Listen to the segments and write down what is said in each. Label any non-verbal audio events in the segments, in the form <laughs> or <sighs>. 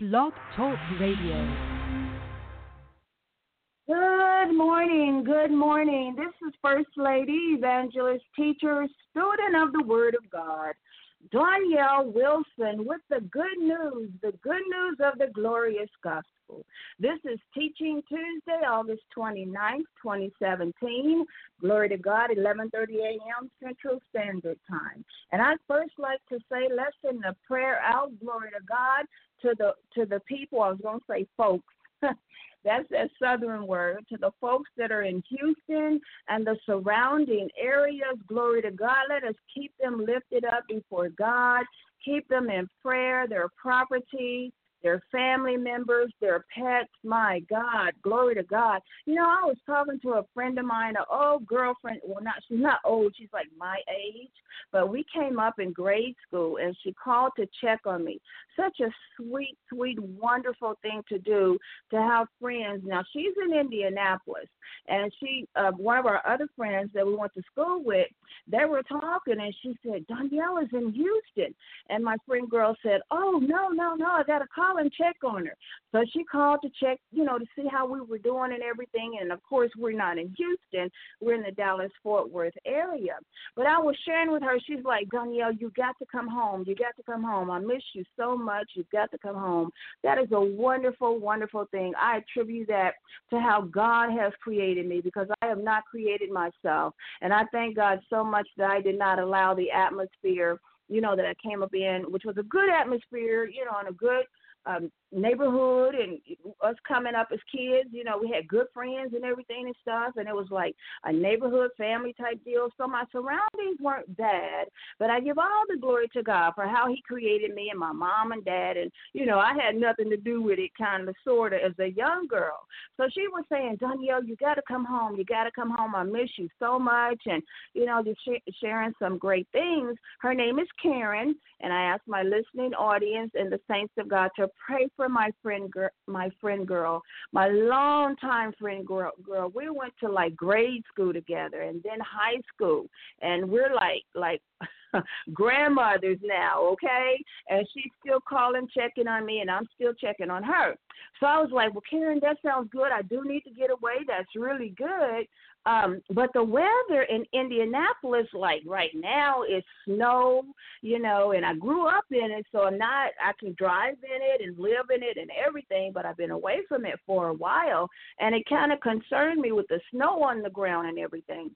Blog Talk Radio. Good morning, good morning. This is First Lady, Evangelist, Teacher, Student of the Word of God, Doniele Wilson with the good news, the good news of the glorious gospel. This is Teaching Tuesday, August 29th, 2017. Glory to God, 11:30 a.m. Central Standard Time. And I'd first like to say, let's send a prayer out. Glory to God to the to the people. I was going to say folks. <laughs> That's that southern word to the folks that are in Houston and the surrounding areas. Glory to God. Let us keep them lifted up before God. Keep them in prayer, their property, their family members, their pets. My God, glory to God. You know, I was talking to a friend of mine, an old girlfriend. Well, not she's not old. She's like my age, but we came up in grade school, and she called to check on me. Such a sweet, sweet, wonderful thing to do to have friends. Now she's in Indianapolis, and she, uh, one of our other friends that we went to school with, they were talking, and she said Doniele is in Houston, and my friend girl said, Oh no, no, no, I got a call and check on her. So she called to check, you know, to see how we were doing and everything. And of course, we're not in Houston, we're in the Dallas Fort Worth area. But I was sharing with her, she's like, Doniele, you got to come home. You got to come home. I miss you so much. You've got to come home. That is a wonderful, wonderful thing. I attribute that to how God has created me because I have not created myself. And I thank God so much that I did not allow the atmosphere you know, that I came up in, which was a good atmosphere, you know, and a good um, neighborhood and us coming up as kids, you know, we had good friends and everything and stuff, and it was like a neighborhood family type deal. So my surroundings weren't bad, but I give all the glory to God for how He created me and my mom and dad, and you know, I had nothing to do with it, kind of, sort of, as a young girl. So she was saying, Doniele, you got to come home. You got to come home. I miss you so much, and you know, just sh- sharing some great things. Her name is Karen, and I asked my listening audience and the saints of God to pray for my friend girl, my friend girl, my longtime friend girl. Girl, we went to like grade school together and then high school, and we're like like <laughs> grandmothers now, okay? And she's still calling, checking on me, and I'm still checking on her. So I was like, well, Karen, that sounds good. I do need to get away. That's really good. Um, but the weather in Indianapolis, like right now, is snow, you know, and I grew up in it, so I'm not, I can drive in it and live in it and everything, but I've been away from it for a while, and it kind of concerned me with the snow on the ground and everything.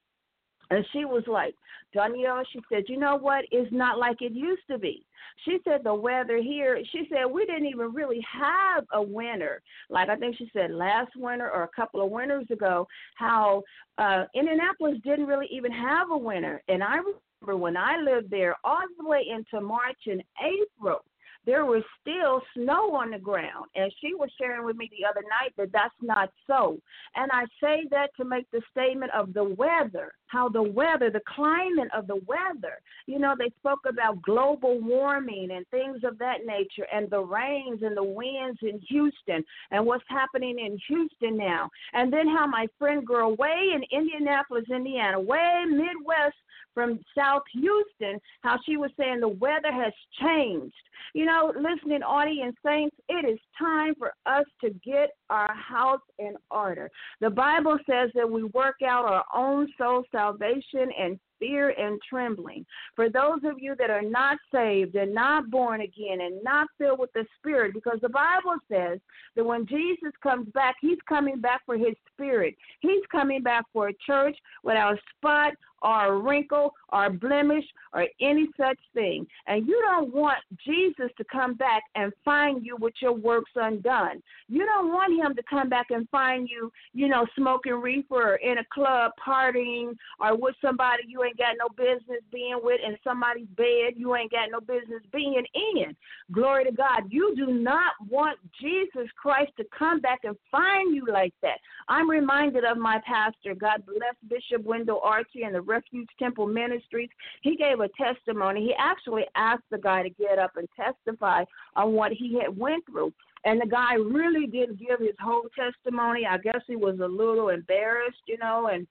And she was like, Doniele, she said, you know what? It's not like it used to be. She said the weather here, she said we didn't even really have a winter. Like I think she said last winter or a couple of winters ago, how uh Indianapolis didn't really even have a winter. And I remember when I lived there all the way into March and April there was still snow on the ground. And she was sharing with me the other night that that's not so. And I say that to make the statement of the weather, how the weather, the climate of the weather, you know, they spoke about global warming and things of that nature, and the rains and the winds in Houston, and what's happening in Houston now. And then how my friend girl, way in Indianapolis, Indiana, way Midwest from South Houston, how she was saying the weather has changed. You know, listening audience saints, it is time for us to get our house in order. The Bible says that we work out our own soul salvation and fear and trembling. For those of you that are not saved and not born again and not filled with the Spirit, because the Bible says that when Jesus comes back, He's coming back for His Spirit. He's coming back for a church without spot or a wrinkle or a blemish or any such thing. And you don't want Jesus to come back and find you with your works undone. You don't want him to come back and find you, you know, smoking reefer in a club partying or with somebody you ain't got no business being with in somebody's bed you ain't got no business being in. Glory to God. You do not want Jesus Christ to come back and find you like that. I'm reminded of my pastor, God bless Bishop Wendell Archie and the Refuge Temple Ministries. He gave a testimony. He actually asked the guy to get up and testify on what he had went through. And the guy really did give his whole testimony. I guess he was a little embarrassed, you know, and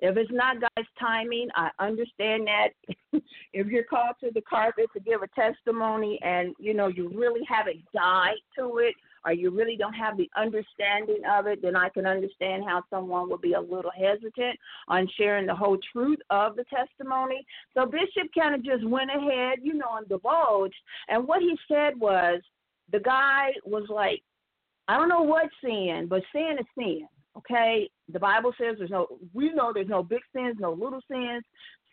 If it's not God's timing, I understand that. <laughs> if you're called to the carpet to give a testimony and you know you really haven't died to it or you really don't have the understanding of it, then I can understand how someone would be a little hesitant on sharing the whole truth of the testimony. So Bishop kind of just went ahead, you know, and divulged. And what he said was the guy was like, I don't know what sin, but sin is sin. Okay, the Bible says there's no. We know there's no big sins, no little sins.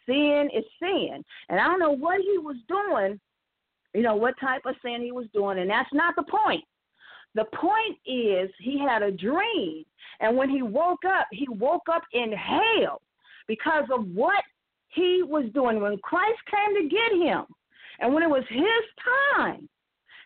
Sin is sin, and I don't know what he was doing. You know what type of sin he was doing, and that's not the point. The point is he had a dream, and when he woke up, he woke up in hell because of what he was doing. When Christ came to get him, and when it was his time,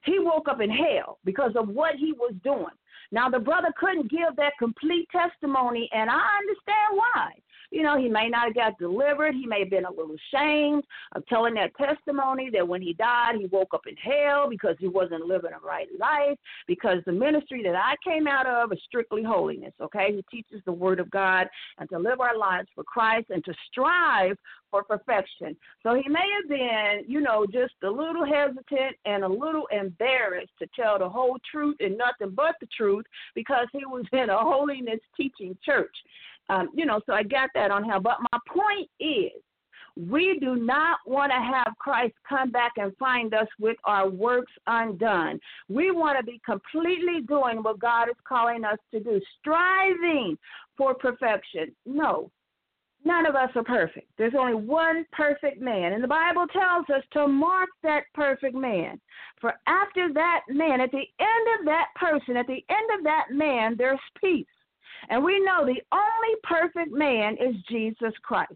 he woke up in hell because of what he was doing. Now, the brother couldn't give that complete testimony, and I understand why. You know, he may not have got delivered. He may have been a little ashamed of telling that testimony that when he died, he woke up in hell because he wasn't living a right life. Because the ministry that I came out of is strictly holiness, okay? He teaches the word of God and to live our lives for Christ and to strive for perfection. So he may have been, you know, just a little hesitant and a little embarrassed to tell the whole truth and nothing but the truth because he was in a holiness teaching church. Um, you know, so I got that on him. But my point is, we do not want to have Christ come back and find us with our works undone. We want to be completely doing what God is calling us to do, striving for perfection. No, none of us are perfect. There's only one perfect man. And the Bible tells us to mark that perfect man. For after that man, at the end of that person, at the end of that man, there's peace. And we know the only perfect man is Jesus Christ.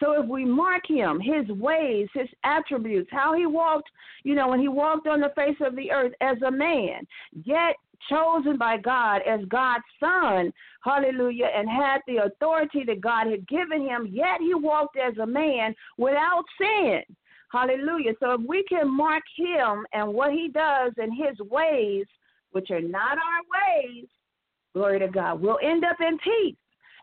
So if we mark him, his ways, his attributes, how he walked, you know, when he walked on the face of the earth as a man, yet chosen by God as God's son, hallelujah, and had the authority that God had given him, yet he walked as a man without sin. Hallelujah. So if we can mark him and what he does and his ways, which are not our ways, Glory to God. We'll end up in peace.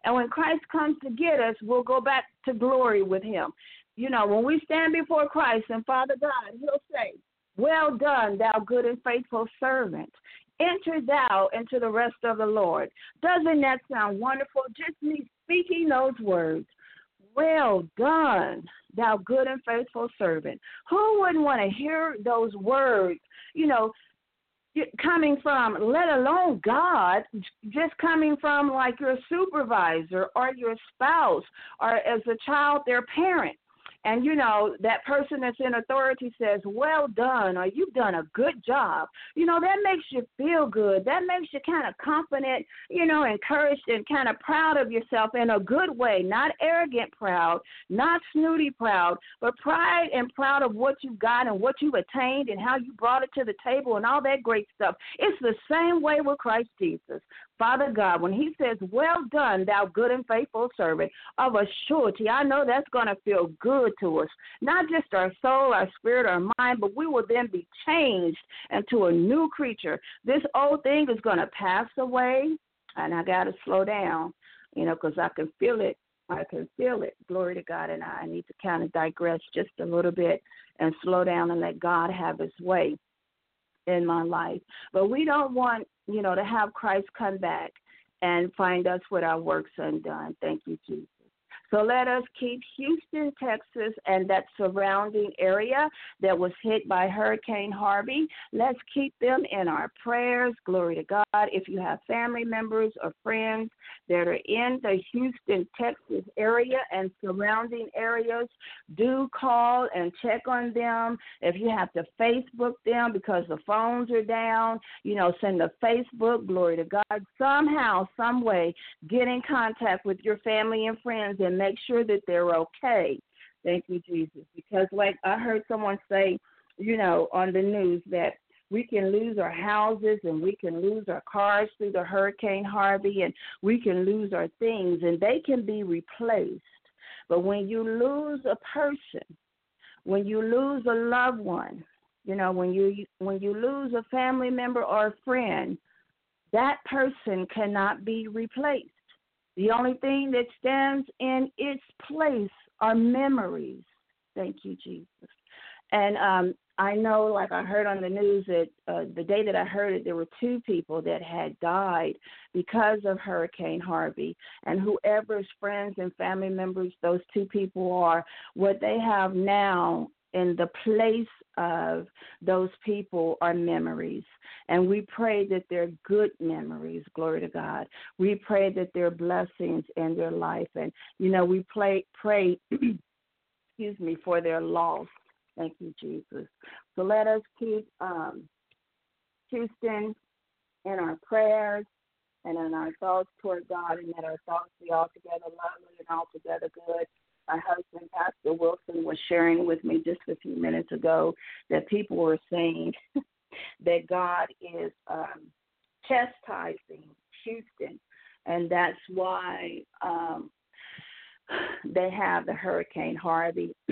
And when Christ comes to get us, we'll go back to glory with him. You know, when we stand before Christ and Father God, he'll say, Well done, thou good and faithful servant. Enter thou into the rest of the Lord. Doesn't that sound wonderful? Just me speaking those words. Well done, thou good and faithful servant. Who wouldn't want to hear those words? You know, coming from, let alone God, just coming from like your supervisor or your spouse or as a child, their parent and you know that person that's in authority says well done or you've done a good job. You know that makes you feel good. That makes you kind of confident you know encouraged and kind of proud of yourself in a good way. Not arrogant proud not snooty proud but pride and proud of what you've got and what you've attained and how you brought it to the table and all that great stuff. It's the same way with christ jesus Father God, when He says, Well done, thou good and faithful servant, of a surety, I know that's going to feel good to us. Not just our soul, our spirit, our mind, but we will then be changed into a new creature. This old thing is going to pass away, and I got to slow down, you know, because I can feel it. I can feel it. Glory to God. And I need to kind of digress just a little bit and slow down and let God have His way in my life. But we don't want, you know, to have Christ come back and find us with our works undone. Thank you, Jesus. So let us keep Houston, Texas, and that surrounding area that was hit by Hurricane Harvey. Let's keep them in our prayers. Glory to God. If you have family members or friends that are in the Houston, Texas area and surrounding areas, do call and check on them. If you have to Facebook them because the phones are down, you know, send a Facebook, glory to God. Somehow, some way, get in contact with your family and friends and make sure that they're okay. Thank you, Jesus. Because, like I heard someone say, you know, on the news that we can lose our houses and we can lose our cars through the Hurricane Harvey and we can lose our things and they can be replaced. But when you lose a person, when you lose a loved one, you know, when you when you lose a family member or a friend, that person cannot be replaced. The only thing that stands in its place are memories. Thank you, Jesus. And um, I know, like I heard on the news that uh, the day that I heard it, there were two people that had died because of Hurricane Harvey. And whoever's friends and family members those two people are, what they have now in the place of those people are memories. And we pray that they're good memories, glory to God. We pray that they're blessings in their life. And, you know, we pray, pray <clears throat> excuse me, for their loss Thank you, Jesus. So let us keep um, Houston in our prayers and in our thoughts toward God, and that our thoughts be altogether lovely and altogether good. My husband, Pastor Wilson, was sharing with me just a few minutes ago that people were saying <laughs> that God is um, chastising Houston, and that's why um, <sighs> they have the Hurricane Harvey <clears throat>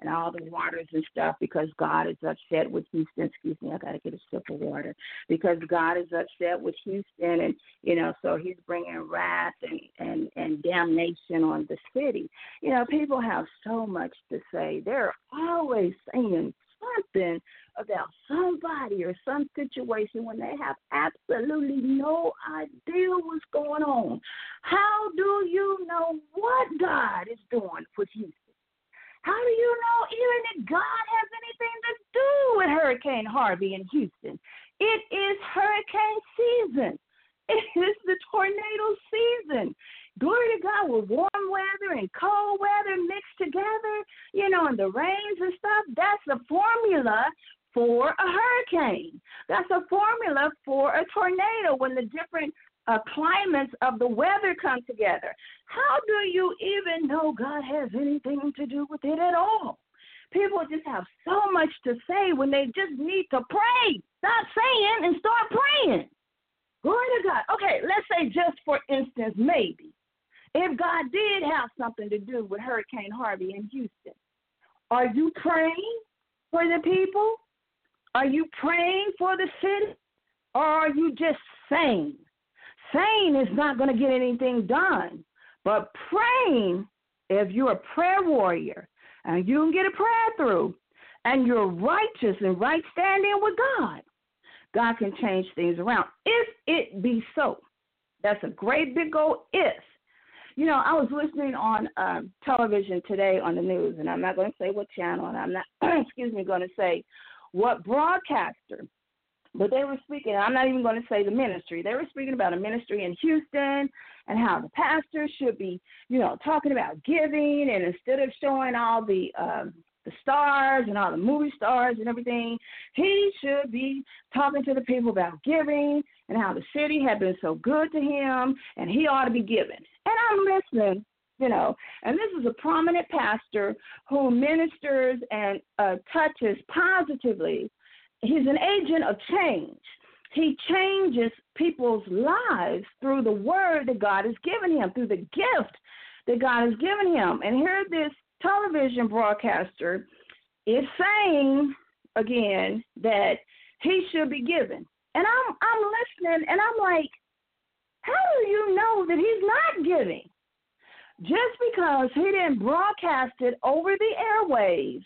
and all the waters and stuff because God is upset with Houston. Excuse me, I got to get a sip of water because God is upset with Houston, and you know, so He's bringing wrath and and and damnation on the city. You know, people have so much to say. They're always saying something about somebody or some situation when they have absolutely no idea what's going on. How do you know what God is doing with Houston? How do you know even that God has anything to do with Hurricane Harvey in Houston? It is hurricane season. <laughs> It is the tornado season. Glory to God with warm weather and cold weather mixed together, you know, and the rains and stuff. That's the formula for a hurricane. That's a formula for a tornado when the different uh, climates of the weather come together. How do you even know God has anything to do with it at all? People just have so much to say when they just need to pray. Stop saying and start praying. Glory to God. Okay, let's say just for instance, maybe if God did have something to do with Hurricane Harvey in Houston, are you praying for the people? Are you praying for the city? Or are you just saying? Saying is not going to get anything done. But praying, if you're a prayer warrior and you can get a prayer through and you're righteous and right standing with God, God can change things around. If it be so. That's a great big old if. You know, I was listening on um, television today on the news, and I'm not going to say what channel, and I'm not, <clears throat> excuse me, going to say what broadcaster but they were speaking, I'm not even going to say the ministry. They were speaking about a ministry in Houston and how the pastor should be, you know, talking about giving and instead of showing all the um the stars and all the movie stars and everything, he should be talking to the people about giving and how the city had been so good to him and he ought to be giving. And I'm listening you know. And this is a prominent pastor who ministers and uh, touches positively he's an agent of change. He changes people's lives through the word that God has given him, through the gift that God has given him. And here this television broadcaster is saying again that he should be given. And I'm I'm listening and I'm like, how do you know that he's not giving? Just because he didn't broadcast it over the airwaves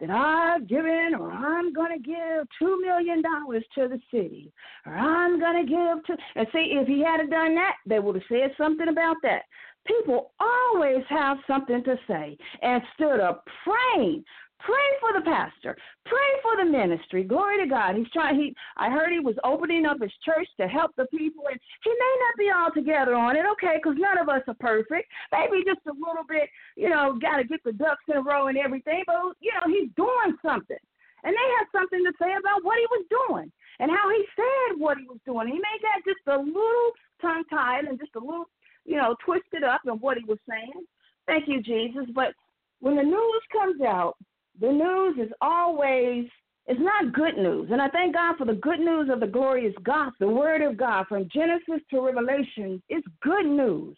that I've given or I'm going to give $2 million to the city or I'm going to give to. And see, if he had done that, they would have said something about that. People always have something to say. Instead of praying, Pray for the pastor. Pray for the ministry. Glory to God. He's trying. He. I heard he was opening up his church to help the people, and he may not be all together on it. Okay, because none of us are perfect. Maybe just a little bit. You know, got to get the ducks in a row and everything. But you know, he's doing something, and they had something to say about what he was doing and how he said what he was doing. He made that just a little tongue tied and just a little, you know, twisted up in what he was saying. Thank you, Jesus. But when the news comes out the news is always it's not good news. And I thank God for the good news of the glorious gospel, the word of God from Genesis to Revelation. It's good news.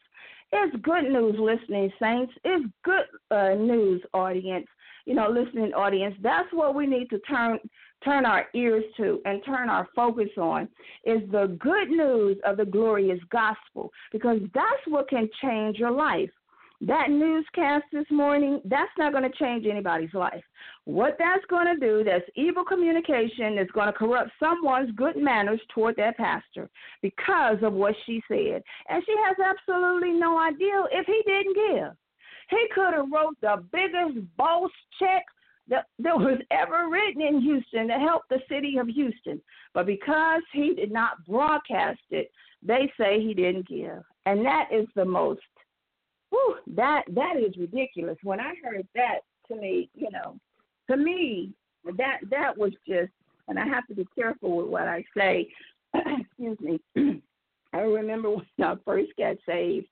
It's good news, listening saints. It's good uh, news, audience. You know, listening audience. That's what we need to turn turn our ears to and turn our focus on is the good news of the glorious gospel because that's what can change your life. That newscast this morning, that's not going to change anybody's life. What that's going to do, that's evil communication, is going to corrupt someone's good manners toward that pastor because of what she said. And she has absolutely no idea if he didn't give. He could have wrote the biggest boss check that, that was ever written in Houston to help the city of Houston. But because he did not broadcast it, they say he didn't give. And that is the most whew, that that is ridiculous. When I heard that to me, you know, to me that that was just and I have to be careful with what I say. <clears throat> Excuse me. <clears throat> I remember when I first got saved,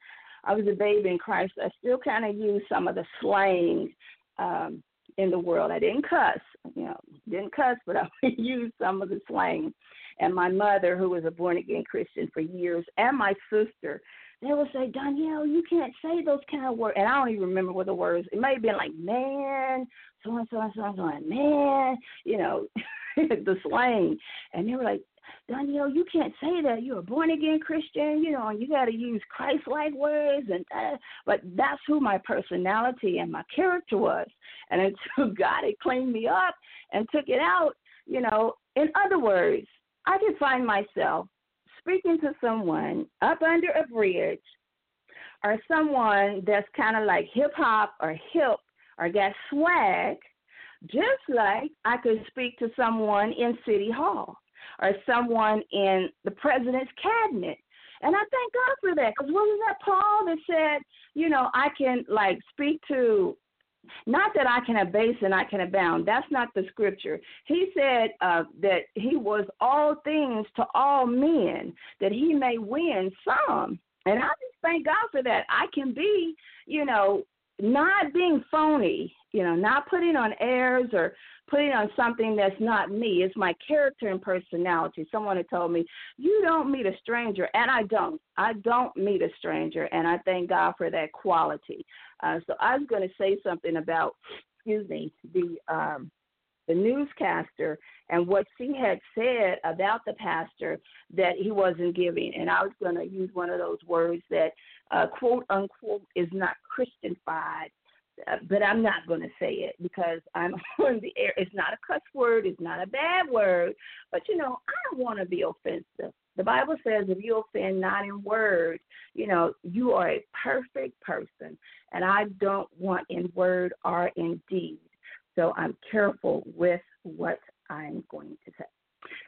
I was a baby in Christ. I still kind of use some of the slang um, in the world. I didn't cuss, you know, didn't cuss, but <laughs> I used some of the slang. And my mother, who was a born again Christian for years, and my sister, they would say, Doniele, you can't say those kind of words. And I don't even remember what the words. It may have been like man, so and so and so and so, and man, you know, <laughs> the slang. And they were like, Doniele, you can't say that. You're a born again Christian, you know, and you got to use Christ like words. And uh, but that's who my personality and my character was. And until <laughs> God had cleaned me up and took it out, you know, in other words, I could find myself speaking to someone up under a bridge or someone that's kind of like hip hop or hip or got swag, just like I could speak to someone in City Hall or someone in the president's cabinet. And I thank God for that because wasn't that Paul that said, you know, I can like speak to, not that I can abase and I can abound. That's not the scripture. He said uh, that he was all things to all men, that he may win some. And I just thank God for that. I can be, you know, not being phony, you know, not putting on airs or putting on something that's not me. It's my character and personality. Someone had told me, You don't meet a stranger. And I don't. I don't meet a stranger. And I thank God for that quality. Uh, so I was going to say something about, excuse me, the. Um, the newscaster and what she had said about the pastor that he wasn't giving. And I was going to use one of those words that, uh, quote unquote, is not Christianified Uh, but I'm not going to say it because I'm <laughs> on the air. It's not a cuss word, it's not a bad word, but you know, I don't want to be offensive. The Bible says if you offend not in word, you know, you are a perfect person, and I don't want in word or in deed. So I'm careful with what I'm going to say.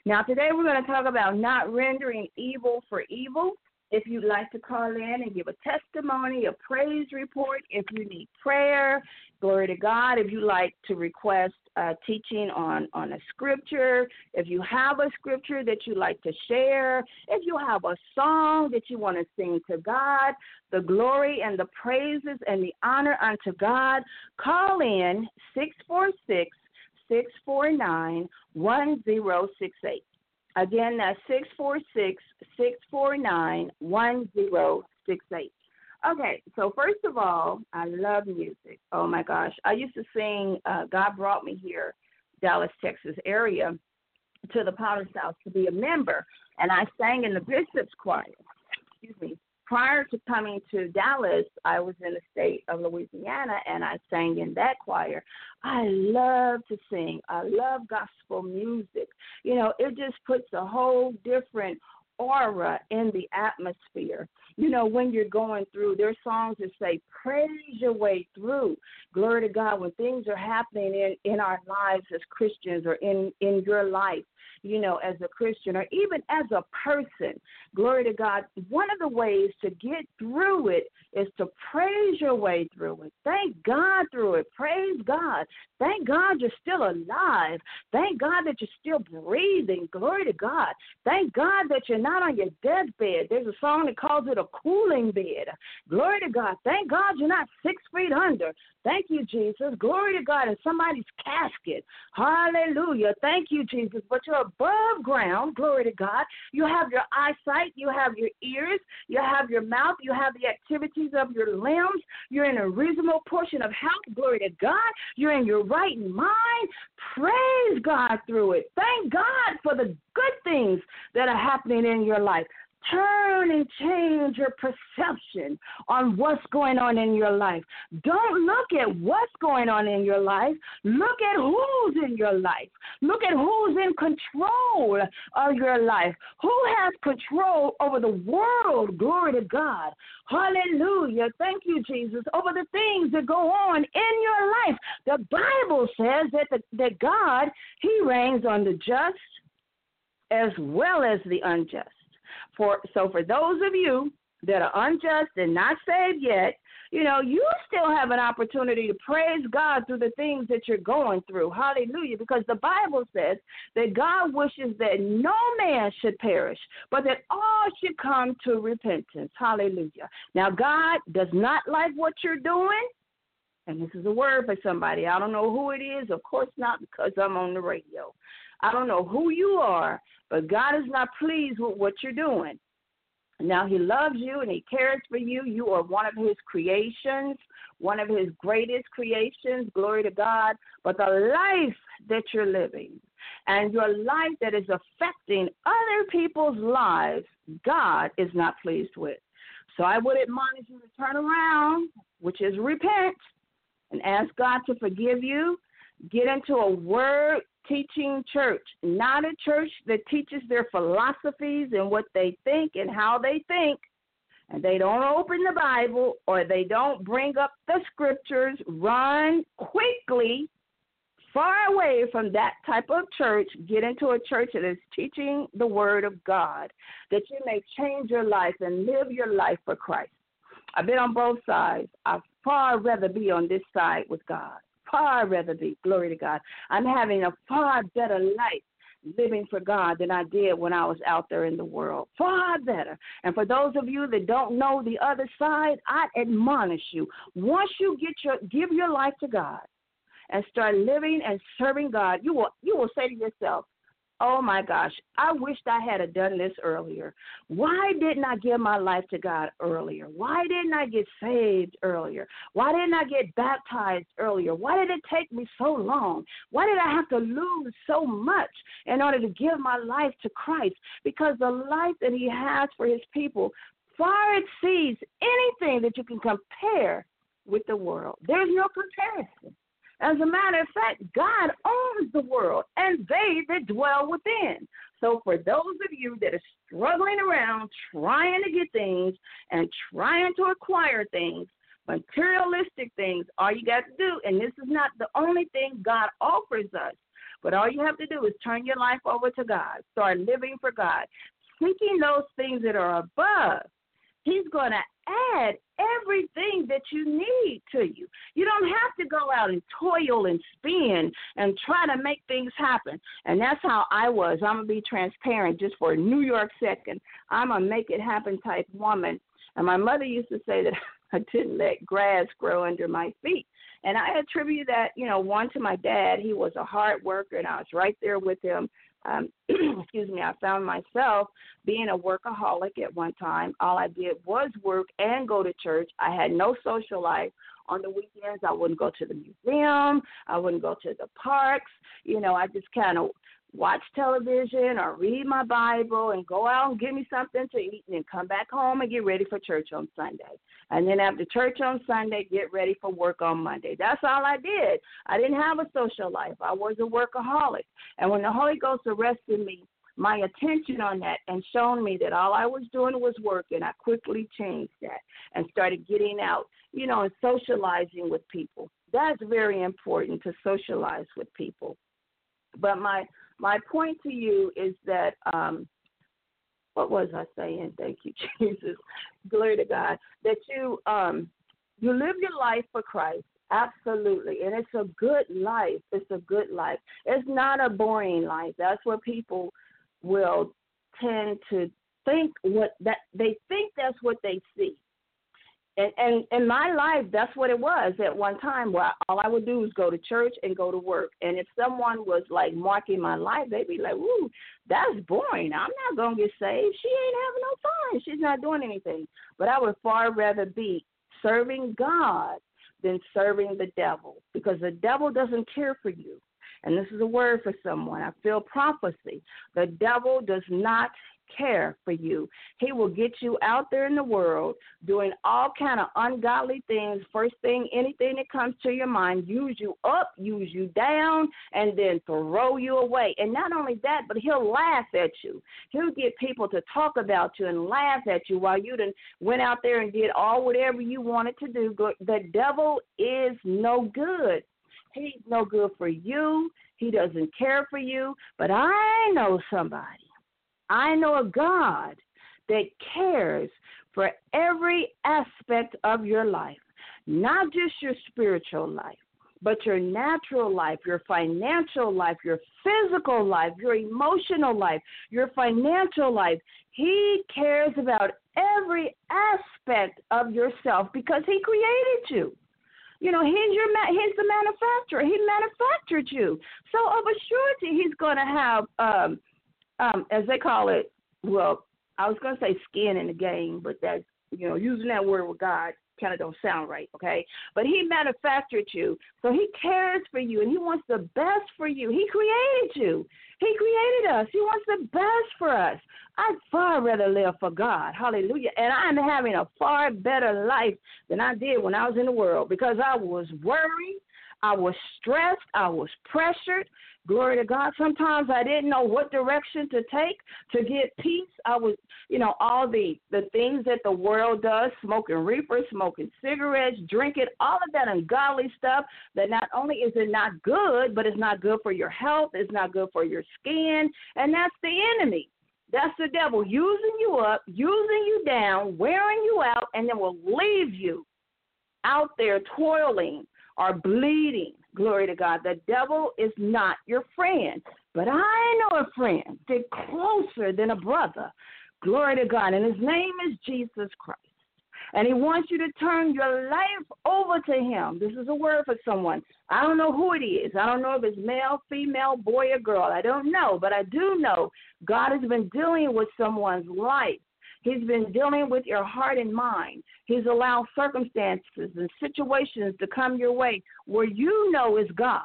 Now, today we're going to talk about not rendering evil for evil if you'd like to call in and give a testimony, a praise report, if you need prayer, glory to God. If you'd like to request uh, teaching on, on a scripture, if you have a scripture that you'd like to share, if you have a song that you want to sing to God, the glory and the praises and the honor unto God, call in 646 649 1068. Again, that's 646 649 1068. Okay, so first of all, I love music. Oh my gosh. I used to sing, uh, God brought me here, Dallas, Texas area, to the Potter's House to be a member, and I sang in the Bishop's Choir. Excuse me prior to coming to Dallas, I was in the state of Louisiana and I sang in that choir. I love to sing. I love gospel music. You know, it just puts a whole different aura in the atmosphere. You know, when you're going through, there's songs that say, praise your way through. Glory to God. When things are happening in, in our lives as Christians or in, in your life, you know, as a Christian or even as a person, glory to God, one of the ways to get through it is to praise your way through it. Thank God through it. Praise God. Thank God you're still alive. Thank God that you're still breathing. Glory to God. Thank God that you're not on your deathbed. There's a song that calls it a cooling bed. Glory to God. Thank God you're not six feet under. Thank you, Jesus. Glory to God in somebody's casket. Hallelujah. Thank you, Jesus. But you're above ground. Glory to God. You have your eyesight, you have your ears, you have your mouth, you have the activities of your limbs. You're in a reasonable portion of health. Glory to God. You're in your right mind. Praise God through it. Thank God for the good things that are happening in your life. Turn and change your perception on what's going on in your life. Don't look at what's going on in your life. Look at who's in your life. Look at who's in control of your life. Who has control over the world? Glory to God. Hallelujah. Thank you, Jesus. Over the things that go on in your life. The Bible says that, the, that God, He reigns on the just as well as the unjust. For so for those of you that are unjust and not saved yet, you know, you still have an opportunity to praise God through the things that you're going through. Hallelujah. Because the Bible says that God wishes that no man should perish, but that all should come to repentance. Hallelujah. Now, God does not like what you're doing. And this is a word for somebody. I don't know who it is. Of course not, because I'm on the radio. I don't know who you are, but God is not pleased with what you're doing. Now he loves you and he cares for you. You are one of his creations, one of his greatest creations. Glory to God. But the life that you're living and your life that is affecting other people's lives, God is not pleased with. So I would admonish you to turn around, which is repent, and ask God to forgive you. Get into a word teaching church, not a church that teaches their philosophies and what they think and how they think, and they don't open the Bible or they don't bring up the scriptures, run quickly far away from that type of church, get into a church that is teaching the word of God, that you may change your life and live your life for Christ. I've been on both sides. I'd far rather be on this side with God far rather be. Glory to God. I'm having a far better life living for God than I did when I was out there in the world. Far better. And for those of you that don't know the other side, I admonish you. Once you get your give your life to God and start living and serving God, you will you will say to yourself, Oh my gosh, I wished I had done this earlier. Why didn't I give my life to God earlier? Why didn't I get saved earlier? Why didn't I get baptized earlier? Why did it take me so long? Why did I have to lose so much in order to give my life to Christ? Because the life that He has for His people far exceeds anything that you can compare with the world. There's no comparison. As a matter of fact, God owns the world and they that dwell within. So, for those of you that are struggling around trying to get things and trying to acquire things, materialistic things, all you got to do, and this is not the only thing God offers us, but all you have to do is turn your life over to God, start living for God, seeking those things that are above. He's going to add everything that you need to you. You don't have to go out and toil and spin and try to make things happen. And that's how I was. I'm going to be transparent just for a New York second. I'm a make it happen type woman. And my mother used to say that <laughs> I didn't let grass grow under my feet. And I attribute that, you know, one to my dad. He was a hard worker, and I was right there with him um, <clears throat> excuse me, I found myself being a workaholic at one time. All I did was work and go to church. I had no social life. On the weekends, I wouldn't go to the museum. I wouldn't go to the parks. You know, I just kind of watch television or read my Bible and go out and get me something to eat and then come back home and get ready for church on Sunday. And then after church on Sunday, get ready for work on Monday. That's all I did. I didn't have a social life. I was a workaholic. And when the Holy Ghost arrested me, my attention on that and shown me that all I was doing was working, I quickly changed that and started getting out, you know, and socializing with people. That's very important to socialize with people. But my my point to you is that um, what was I saying? Thank you, <laughs> Jesus. Glory to God. That you um, you live your life for Christ. Absolutely. And it's a good life. It's a good life. It's not a boring life. That's what people will tend to think what that they think that's what they see. And and in my life that's what it was at one time where all i would do was go to church and go to work. And if someone was like marking my life they'd be like ooh that's boring. I'm not going to get saved. She ain't having no fun. She's not doing anything. But i would far rather be serving god than serving the devil because the devil doesn't care for you. And this is a word for someone. I feel prophecy. The devil does not care for you. He will get you out there in the world doing all kind of ungodly things. First thing, anything that comes to your mind, use you up, use you down, and then throw you away. And not only that, but he'll laugh at you. He'll get people to talk about you and laugh at you while you done went out there and did all whatever you wanted to do. The devil is no good. He's no good for you. He doesn't care for you. But I know somebody I know a God that cares for every aspect of your life, not just your spiritual life, but your natural life, your financial life, your physical life, your emotional life, your financial life. He cares about every aspect of yourself because He created you. You know, he's your he's the manufacturer. He manufactured you, so of a surety he's going to have um, um, as they call it, well, I was to say skin in the game, but that's, you know, using that word with God kind of don't sound right, okay? But he manufactured you, so he cares for you, and he wants the best for you. He created you. He created us. He wants the best for us. I'd far rather live for God. Hallelujah. And I'm having a far better life than I did when I was in the world because I was worried. I was stressed. I was pressured. Glory to God. Sometimes I didn't know what direction to take to get peace. I was, you know, all the the things that the world does, smoking reefer, smoking cigarettes, drinking, all of that ungodly stuff that not only is it not good, but it's not good for your health, it's not good for your skin, and that's the enemy. That's the devil using you up, using you down, wearing you out, and then will leave you out there toiling or bleeding Glory to God. The devil is not your friend. But I know a friend that's closer than a brother. Glory to God. And his name is Jesus Christ. And he wants you to turn your life over to him. This is a word for someone. I don't know who it is. I don't know if it's male, female, boy, or girl. I don't know. But I do know God has been dealing with someone's life He's been dealing with your heart and mind. He's allowed circumstances and situations to come your way where you know is God.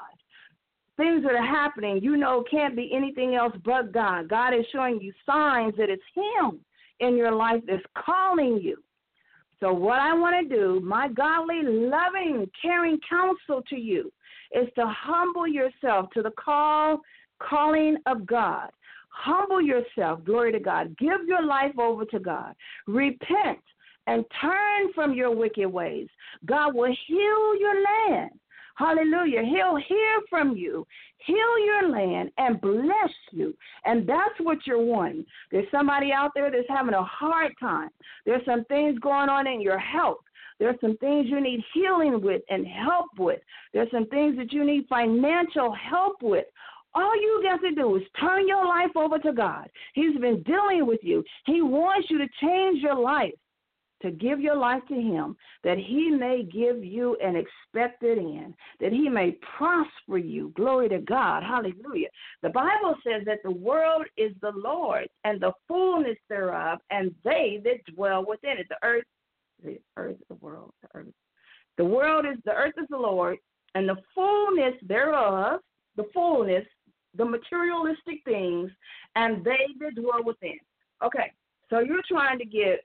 Things that are happening, you know, can't be anything else but God. God is showing you signs that it's Him in your life that's calling you. So, what I want to do, my godly, loving, caring counsel to you, is to humble yourself to the call, calling of God. Humble yourself, glory to God. Give your life over to God. Repent and turn from your wicked ways. God will heal your land. Hallelujah. He'll hear from you, heal your land, and bless you. And that's what you're wanting. There's somebody out there that's having a hard time. There's some things going on in your health. There's some things you need healing with and help with. There's some things that you need financial help with. All you got to do is turn your life over to God. He's been dealing with you. He wants you to change your life, to give your life to Him, that He may give you an expected end, that He may prosper you. Glory to God. Hallelujah. The Bible says that the world is the Lord's and the fullness thereof, and they that dwell within it. The earth, the earth, the world, the earth. The world is the earth is the Lord, and the fullness thereof, the fullness the materialistic things, and they that dwell within. Okay, so you're trying to get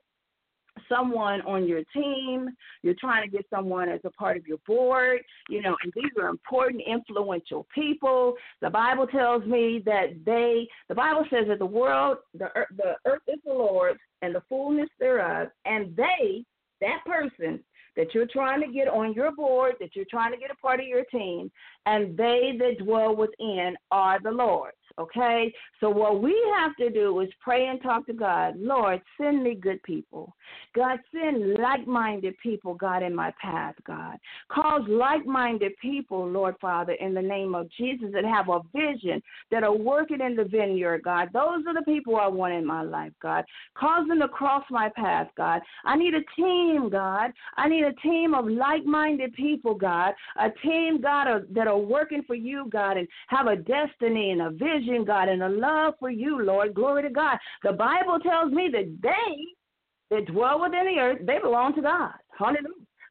someone on your team, you're trying to get someone as a part of your board, you know, and these are important, influential people. The Bible tells me that they, the Bible says that the world, the earth, the earth is the Lord's and the fullness thereof, and they, that person, that you're trying to get on your board, that you're trying to get a part of your team, and they that dwell within are the Lord's. Okay? So what we have to do is pray and talk to God. Lord, send me good people. God, send like minded people, God, in my path, God. Cause like minded people, Lord Father, in the name of Jesus, that have a vision, that are working in the vineyard, God. Those are the people I want in my life, God. Cause them to cross my path, God. I need a team, God. I need a team of like minded people, God. A team, God, that are working for you, God, and have a destiny and a vision, God, and a love for you, Lord. Glory to God. The Bible tells me that they that dwell within the earth, they belong to God. Hallelujah.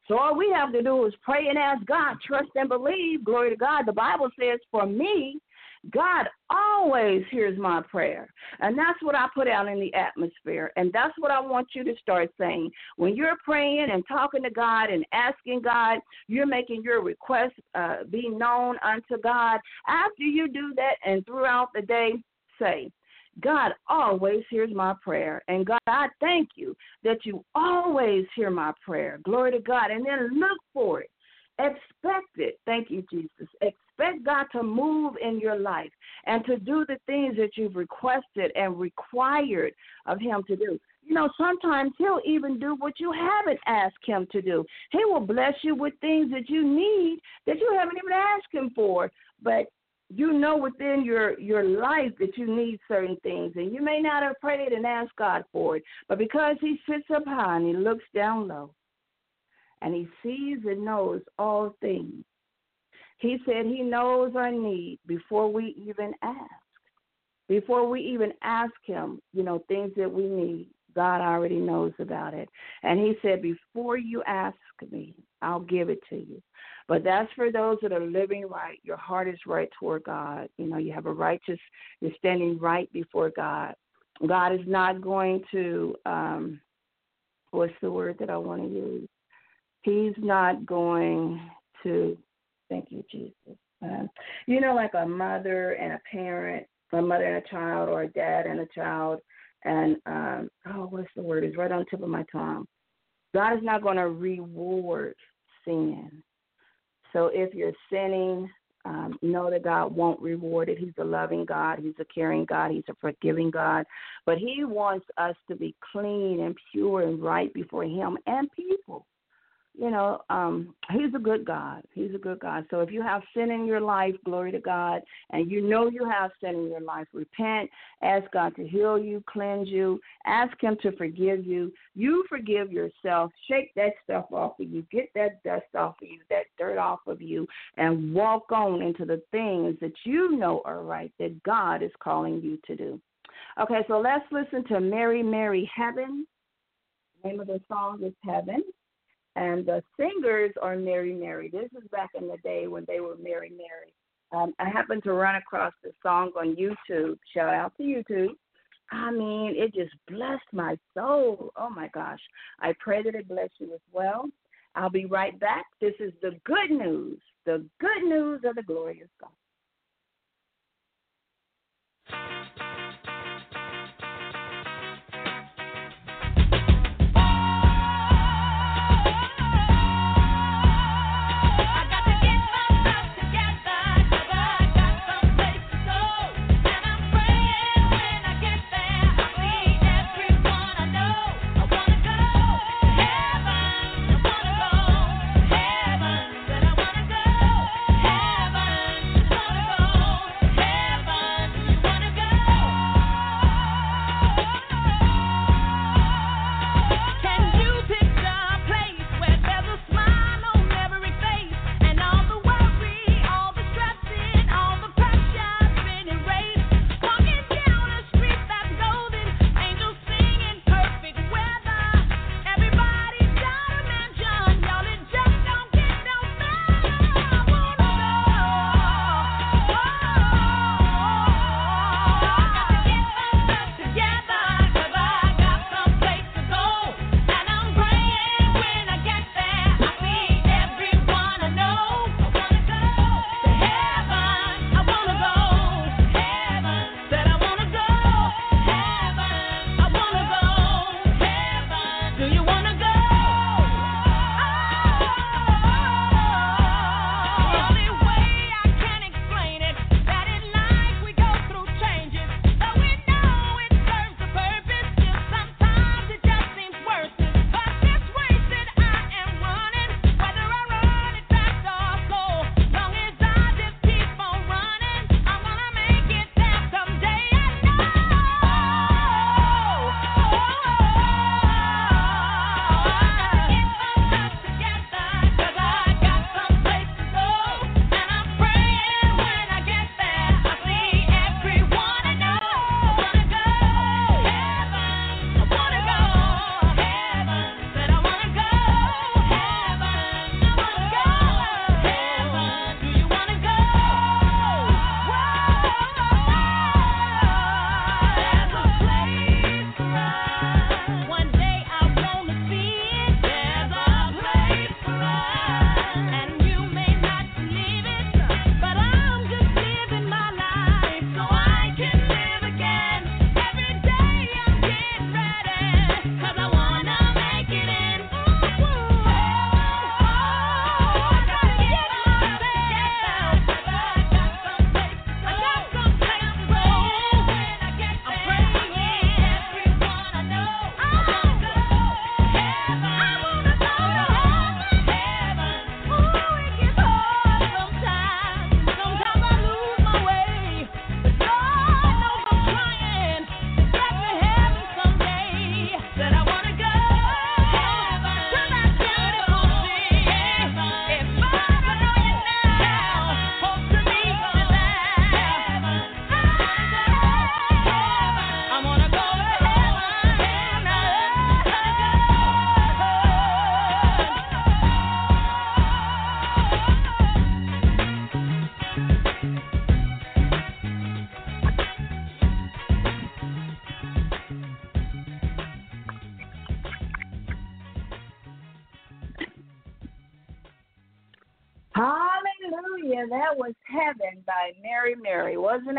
So all we have to do is pray and ask God, trust and believe. Glory to God. The Bible says, for me, God always hears my prayer. And that's what I put out in the atmosphere. And that's what I want you to start saying. When you're praying and talking to God and asking God, you're making your request uh, be known unto God. After you do that and throughout the day, say, God always hears my prayer. And God, I thank you that you always hear my prayer. Glory to God. And then look for it. Expect it. Thank you, Jesus. Expect God to move in your life and to do the things that you've requested and required of Him to do. You know, sometimes He'll even do what you haven't asked Him to do. He will bless you with things that you need that you haven't even asked Him for. But you know within your your life that you need certain things and you may not have prayed and asked god for it but because he sits up high and he looks down low and he sees and knows all things he said he knows our need before we even ask before we even ask him you know things that we need god already knows about it and he said before you ask me i'll give it to you but that's for those that are living right. Your heart is right toward God. You know, you have a righteous, you're standing right before God. God is not going to, um, what's the word that I want to use? He's not going to, thank you, Jesus. Uh, you know, like a mother and a parent, a mother and a child, or a dad and a child, and um, oh, what's the word? It's right on tip of my tongue. God is not going to reward sin. So if you're sinning, um, know that God won't reward it. He's a loving God. He's a caring God. He's a forgiving God. But He wants us to be clean and pure and right before Him and people you know, um, he's a good God. He's a good God. So if you have sin in your life, glory to God, and you know you have sin in your life, repent, ask God to heal you, cleanse you, ask Him to forgive you. You forgive yourself, shake that stuff off of you, get that dust off of you, that dirt off of you, and walk on into the things that you know are right, that God is calling you to do. Okay, so let's listen to Mary, Mary, Heaven. The name of the song is Heaven and the singers are Mary Mary. This is back in the day when they were Mary Mary. Um, I happened to run across the song on YouTube. Shout out to YouTube. I mean, it just blessed my soul. Oh my gosh. I pray that it bless you as well. I'll be right back. This is the good news, the good news of the glorious God.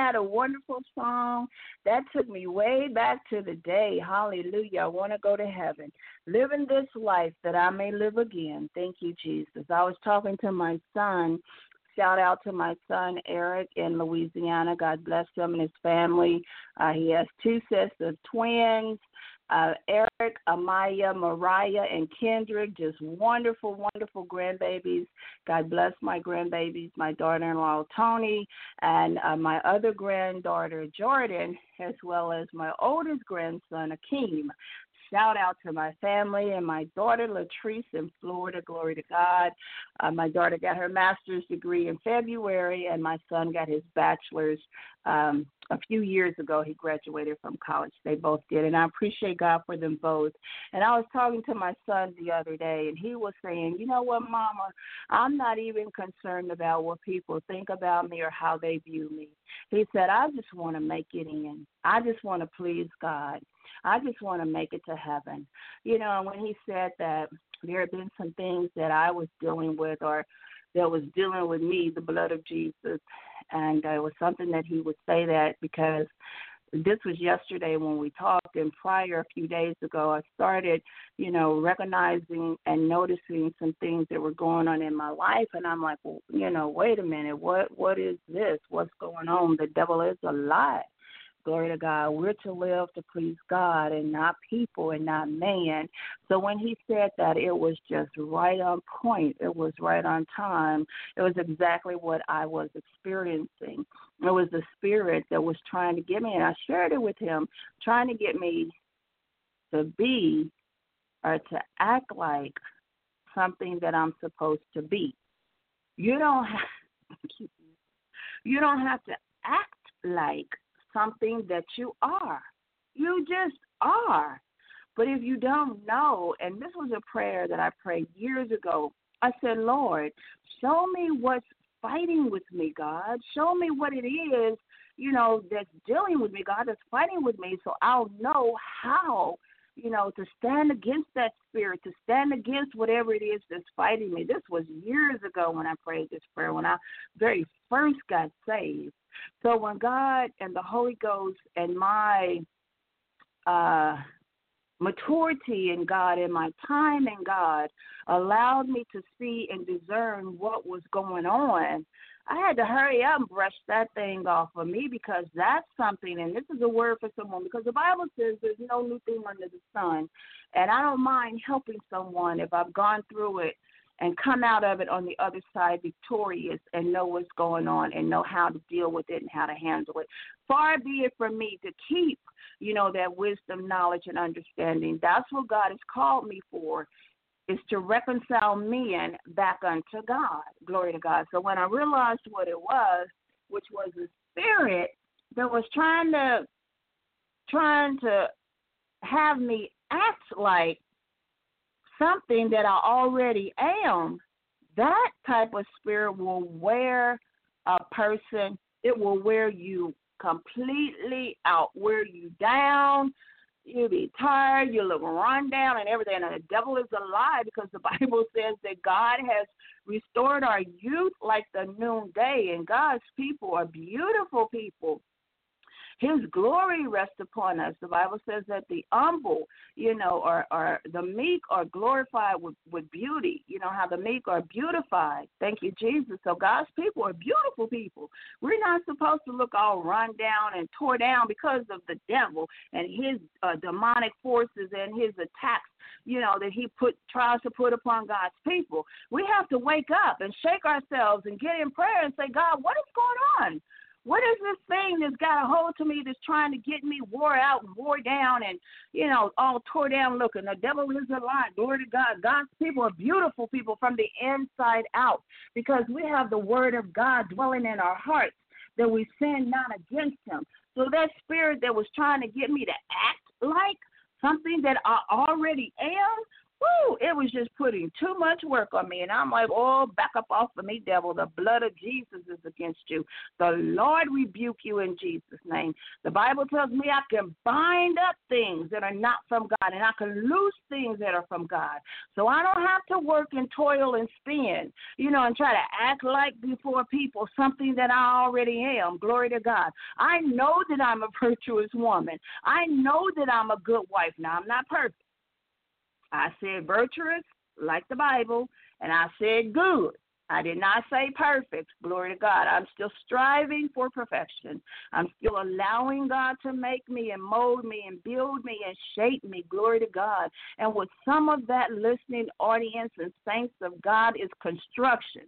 That a wonderful song? That took me way back to the day. Hallelujah. I want to go to heaven. Living this life that I may live again. Thank you, Jesus. I was talking to my son. Shout out to my son Eric in Louisiana. God bless him and his family. Uh, he has two sets of twins uh, Eric, Amaya, Mariah, and Kendrick, just wonderful, wonderful grandbabies. God bless my grandbabies, my daughter in law, Tony, and uh, my other granddaughter, Jordan, as well as my oldest grandson, Akeem. Shout out to my family and my daughter Latrice in Florida. Glory to God. Uh, my daughter got her master's degree in February, and my son got his bachelor's um, a few years ago. He graduated from college. They both did, and I appreciate God for them both. And I was talking to my son the other day, and he was saying, "You know what, Mama? I'm not even concerned about what people think about me or how they view me." He said, "I just want to make it in. I just want to please God." I just want to make it to heaven. You know, and when he said that there had been some things that I was dealing with or that was dealing with me, the blood of Jesus. And it was something that he would say that because this was yesterday when we talked and prior a few days ago i started you know recognizing and noticing some things that were going on in my life. And i'm like well you know wait a minute. What what is this? What's going on? The devil is a Glory to God. We're to live to please God and not people and not man. So when he said that, it was just right on point. It was right on time. It was exactly what I was experiencing. It was the spirit that was trying to get me, and I shared it with him, trying to get me to be or to act like something that I'm supposed to be. You don't <laughs> have, <laughs> you don't have to act like something that you are. You just are. But if you don't know, and this was a prayer that I prayed years ago, I said, Lord, show me what's fighting with me, God. Show me what it is, you know, that's dealing with me, God, that's fighting with me, so I'll know how, you know, to stand against that spirit, to stand against whatever it is that's fighting me. This was years ago when I prayed this prayer, when I very first got saved. So when God and the Holy Ghost and my uh, maturity in God and my time in God allowed me to see and discern what was going on, I had to hurry up and brush that thing off of me because that's something, and this is a word for someone because the Bible says there's no new thing under the sun. And I don't mind helping someone if I've gone through it and come out of it on the other side victorious and know what's going on and know how to deal with it and how to handle it. Far be it from me to keep, you know, that wisdom, knowledge, and understanding. That's what God has called me for, is to reconcile men back unto God. Glory to God. So when I realized what it was, which was the spirit that was trying to trying to have me act like something that I already am, that type of spirit will wear a person, it will wear you completely out, wear you down. You'll be tired, you'll look run down and everything. And the devil is a lie because the <laughs> Bible says that God has restored our youth like the noonday, and God's people are beautiful people. His glory rests upon us. The Bible says that the humble, you know, are, are the meek are glorified with, with beauty. You know how the meek are beautified. Thank you, Jesus. So God's people are beautiful people. We're not supposed to look all run down and tore down because of the devil and his uh, demonic forces and his attacks you know, that he put tries to put upon God's people. We have to wake up and shake ourselves and get in prayer and say, God, what is going on? What is this thing that's got a hold to me that's trying to get me wore out wore down and, you know, all tore down looking? The devil is a lie. Glory to God. God's people are beautiful people from the inside out because we have the word of God dwelling in our hearts that we sin not against him. So that spirit that was trying to get me to act like something that I already am, whoo, it was just putting too much work on me. And I'm like, oh, back up off of me, devil. The blood of Jesus is against you. The Lord rebuke you in Jesus' name. The Bible tells me I can bind up things that are not from God, and I can loose things that are from God. So I don't have to work and toil and spin, you know, and try to act like before people something that I already am. Glory to God. I know that I'm a <laughs> virtuous woman. I know that I'm a good wife. Now, I'm not perfect. I said virtuous, like the Bible, and I said good. I did not say perfect. Glory to God. I'm still striving for perfection. I'm still allowing God to make me and mold me and build me and shape me. Glory to God. And with some of that listening audience and saints of God is construction.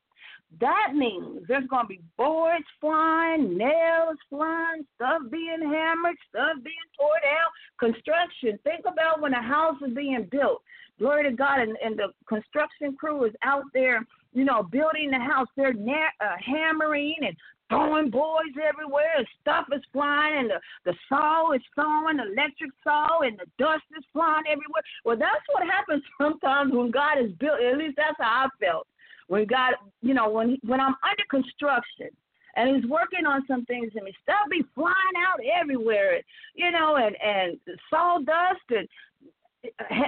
That means there's going to be boards flying, nails flying, stuff being hammered, stuff being torn down. Construction. Think about when a house is being built. Glory to God. And, and the construction crew is out there, you know, building the house. They're na- uh, hammering and throwing boys everywhere stuff is flying and the, the saw is sawing, the electric saw and the dust is flying everywhere. Well, that's what happens <laughs> sometimes when God is built. At least that's how I felt when God, you know, when when I'm under construction and he's working on some things and me stuff be flying out everywhere, you know, and and sawdust and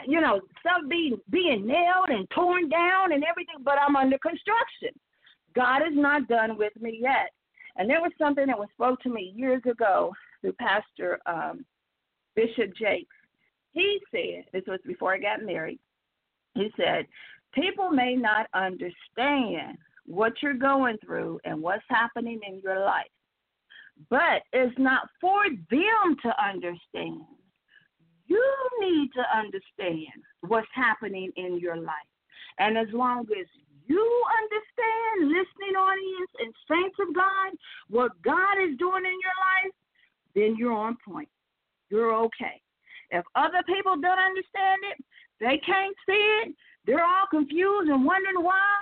you know stuff being being nailed and torn down and everything, but I'm under construction. God is not done with me yet. And there was something that was spoke to me years ago through Pastor um, Bishop Jakes. He said, this was before I got married, he said, people may not understand what you're going through and what's happening in your life, but it's not for them to understand. You need to understand what's happening in your life. And as long as you understand, listening audience and saints of God, what God is doing in your life, then you're on point. You're okay. If other people don't understand it, they can't see it, they're all confused and wondering why,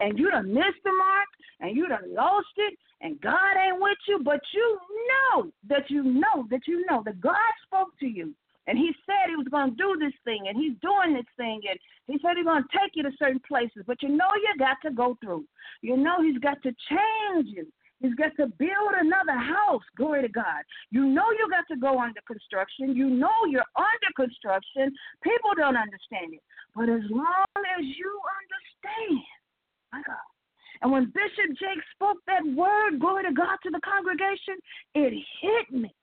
and you done missed the mark, and you done lost it, and God ain't with you, but you know that you know that you know that God spoke to you. And he said he was going to do this thing, and he's doing this thing, and he said he's going to take you to certain places. But you know you got to go through. You know he's got to change you. He's got to build another house. Glory to God. You know you got to go under construction. You know you're under construction. People don't understand it. But as long as you understand, my God. And when Bishop Jakes spoke that word, glory to God, to the congregation, it hit me.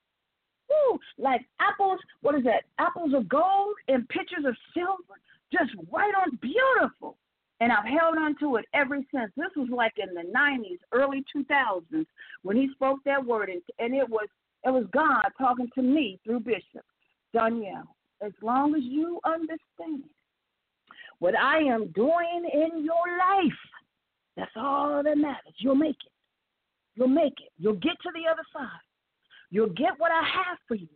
Woo, like apples, what is that? Apples of gold and pictures of silver, just right on, beautiful and I've held on to it ever since. This was like in the 90s, early 2000s when he spoke that word, and, and it was it was God talking to me through Bishop Doniele. As long as you understand what I am doing in your life, that's all that matters. You'll make it. You'll make it. You'll get to the other side. You'll get what I have for you.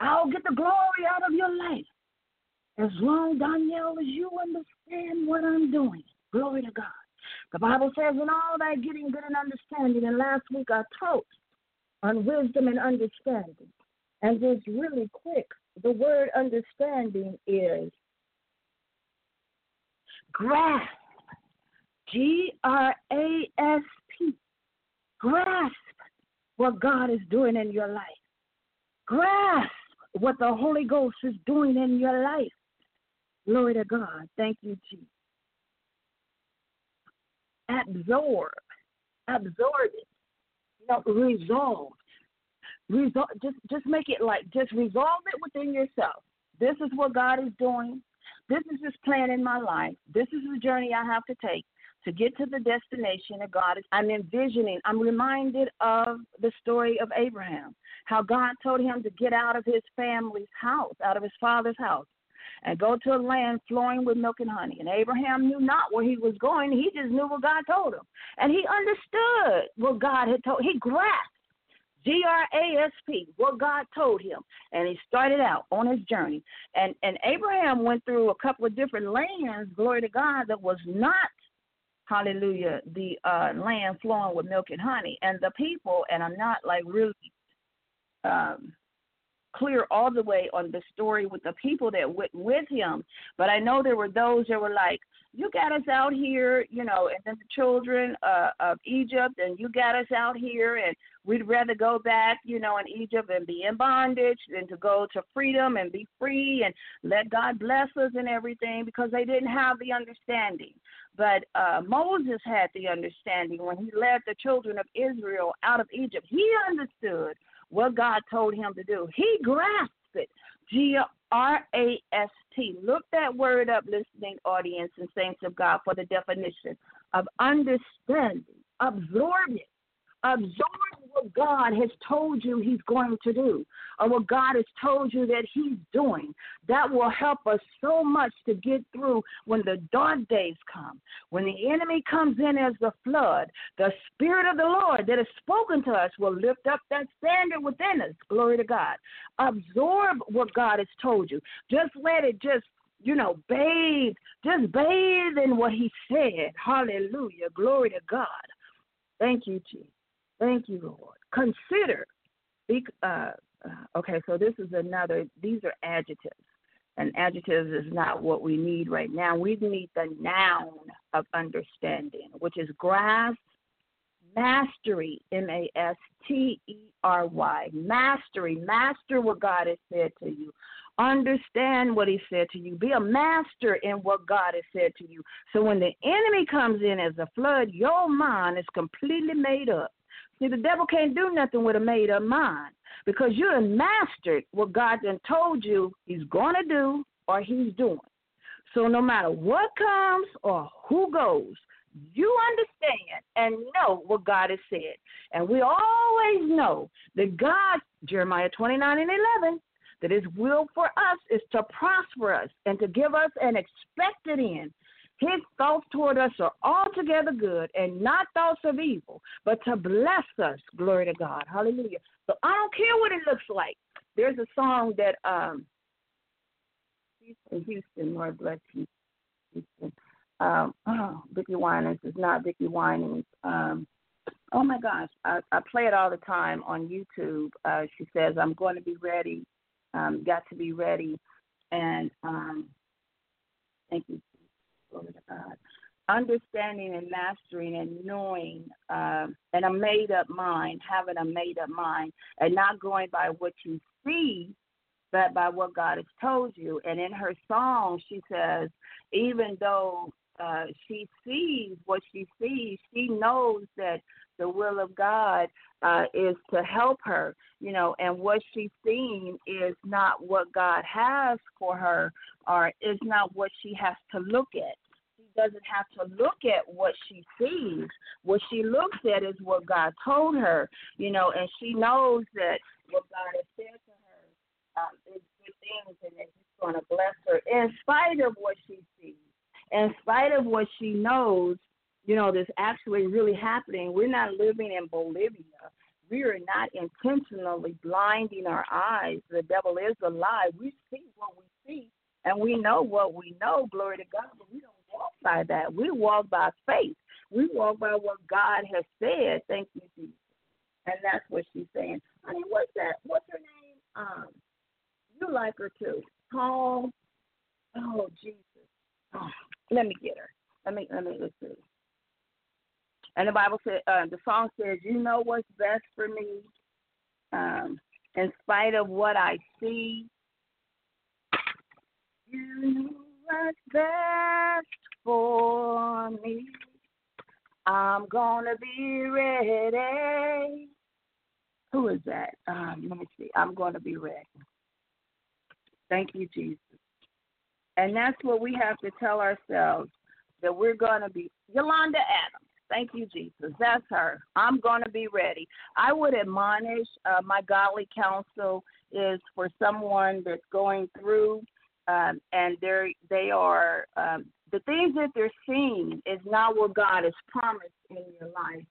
I'll get the glory out of your life. As long, Doniele, as you understand what I'm doing. Glory to God. The Bible says, in all that getting good and understanding, and last week I taught on wisdom and understanding. And just really quick, the word understanding is grasp. G R A S P. Grasp what God is doing in your life. Grasp what the Holy Ghost is doing in your life. Glory to God. Thank you, Jesus. Absorb. Absorb it. You know, resolve. Resolve just just make it like just resolve it within yourself. This is what God is doing. This is his plan in my life. This is the journey I have to take to get to the destination that God is. I'm envisioning, I'm reminded of the story of Abraham, how God told him to get out of his family's house, out of his father's house, and go to a land flowing with milk and honey. And Abraham knew not where he was going. He just knew what God told him. And he understood what God had told He grasped G R A S P, what God told him. And he started out on his journey. And and Abraham went through a couple of different lands, glory to God, that was not hallelujah, the uh land flowing with milk and honey. And the people, and I'm not like really um clear all the way on the story with the people that went with him, but I know there were those that were like, "You got us out here, you know," and then the children uh, of Egypt, and you got us out here, and we'd rather go back, you know, in Egypt and be in bondage than to go to freedom and be free and let God bless us and everything because they didn't have the understanding. But uh, Moses had the understanding when he led the children of Israel out of Egypt. He understood what God told him to do. He grasped it. G R A S Look that word up, listening audience and saints of God, for the definition of understanding. Absorb it. Absorb what God has told you He's going to do, or what God has told you that He's doing. That will help us so much to get through when the dark days come. When the enemy comes in as the flood, the Spirit of the Lord that has spoken to us will lift up that standard within us. Glory to God. Absorb what God has told you. Just let it just you know, bathe, just bathe in what he said. Hallelujah. Glory to God. Thank you, Jesus. Thank you, Lord. Consider. Uh, uh, okay, so this is another, these are adjectives. And adjectives is not what we need right now. We need the noun of understanding, which is grasp, mastery, M A S T E R Y. Mastery. Master what God has said to you. Understand what He said to you. Be a master in what God has said to you. So when the enemy comes in as a flood, your mind is completely made up. See, the devil can't do nothing with a made up mind because you have mastered what God then told you he's going to do or he's doing. So no matter what comes or who goes, you understand and know what God has said. And we always know that God, Jeremiah 29 and 11, that his will for us is to prosper us and to give us an expected end his thoughts toward us are altogether good and not thoughts of evil, but to bless us. Glory to God. Hallelujah. So I don't care what it looks like. There's a song that um in Houston, Lord bless Houston. Um, oh, <clears throat> Vickie Winans is not Vickie Winans. Um, oh my gosh, I, I play it all the time on YouTube. Uh, she says, "I'm going to be ready. Um, got to be ready." And um, thank you, Glory to God. Understanding and mastering and knowing um, and a made up mind, having a made up mind, and not going by what you see, but by what God has told you. And in her song, she says, even though uh, she sees what she sees, she knows that the will of God uh, is to help her, you know, and what she's seeing is not what God has for her or is not what she has to look at. She doesn't have to look at what she sees. What she looks at is what God told her, you know, and she knows that what God has said to her um, is good things and that He's going to bless her in spite of what she sees, in spite of what she knows you know, that's actually really happening. We're not living in Bolivia. We are not intentionally blinding our eyes. The devil is a lie. We see what we see, and we know what we know. Glory to God, but we don't walk by that. We walk by faith. We walk by what God has said. Thank you, Jesus. And that's what she's saying. I mean, what's that? What's her name? Um, you like her too. Paul. Oh, Jesus. Oh, let me get her. Let me let me let's see. And the Bible said, uh, the song says, "You know what's best for me, um, in spite of what I see. You what's best for me. I'm gonna be ready." Who is that? Um, let me see. I'm gonna be ready. Thank you, Jesus. And that's what we have to tell ourselves that we're to be. Yolanda Adams. Thank you, Jesus. That's her. I'm going to be ready. I would admonish uh, my godly counsel is for someone that's going through um, and they're they are um, the things that they're seeing is not what God has promised in your life.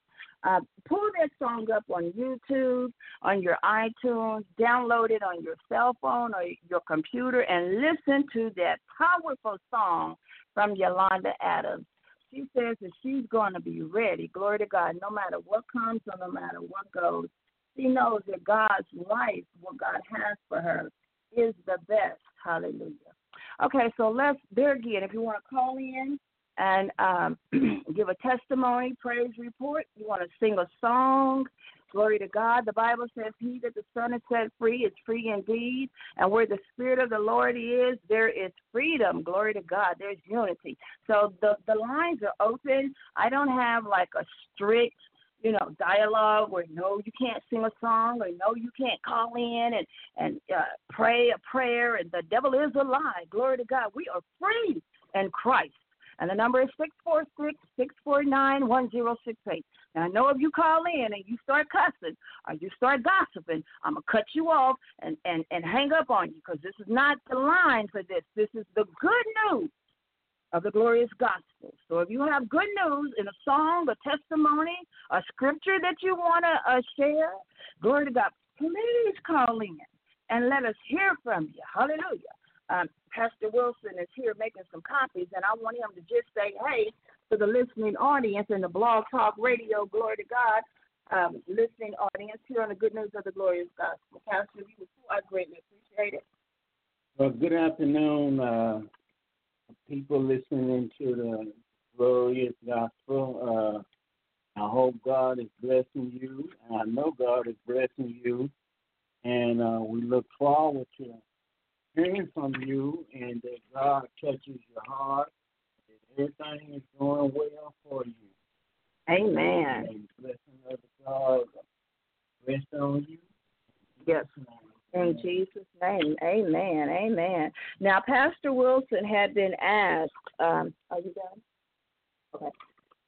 Uh, pull that song up on YouTube, on your iTunes, download it on your cell phone or your computer, and listen to that powerful song from Yolanda Adams she says that she's going to be ready. Glory to God. No matter what comes or no matter what goes, She knows that God's life, what God has for her, is the best. Hallelujah. Okay, so let's there again. If you want to call in and um, <clears throat> give a testimony, praise report, you want to sing a song, Glory to God. The Bible says, He that the Son has set free is free indeed. And where the Spirit of the Lord is, there is freedom. Glory to God. There's unity. So the, the lines are open. I don't have like a strict you know, dialogue where no, you can't sing a song, or no, you can't call in and and uh, pray a prayer, and the devil is a lie. Glory to God. We are free in Christ. And the number is six four six six four nine one zero six eight. Now I know if you call in and you start cussing or you start gossiping, I'm gonna cut you off and and and hang up on you because this is not the line for this. This is the good news of the glorious gospel. So if you have good news in a song, a testimony, a scripture that you want to uh, share, glory to God, please call in and let us hear from you. Hallelujah. Um, Pastor Wilson is here making some copies, and I want him to just say, hey, to the listening audience in the Blog Talk Radio, glory to God, um, listening audience here on the Good News of the Glorious Gospel. Pastor, you I greatly appreciate it. Well, good afternoon, uh, people listening to the glorious gospel. Uh, I hope God is blessing you. and I know God is blessing you. And uh, we look forward to hearing from you and that God touches your heart. That everything is going well for you. Amen. And blessing of God rest on you. Yes. In Jesus' name, amen, amen. Now, Pastor Wilson had been asked, um, are you done? Okay.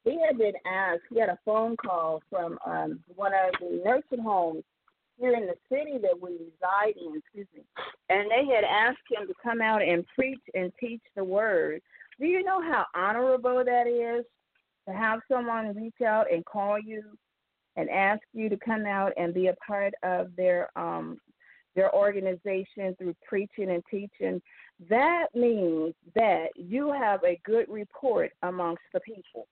He had been asked, he had a phone call from um, one of the nursing homes here in the city that we reside in, excuse me, and they had asked him to come out and preach and teach the word. Do you know how honorable that is to have someone reach out and call you and ask you to come out and be a part of their um, their organization through preaching and teaching, that means that you have a good report amongst the people.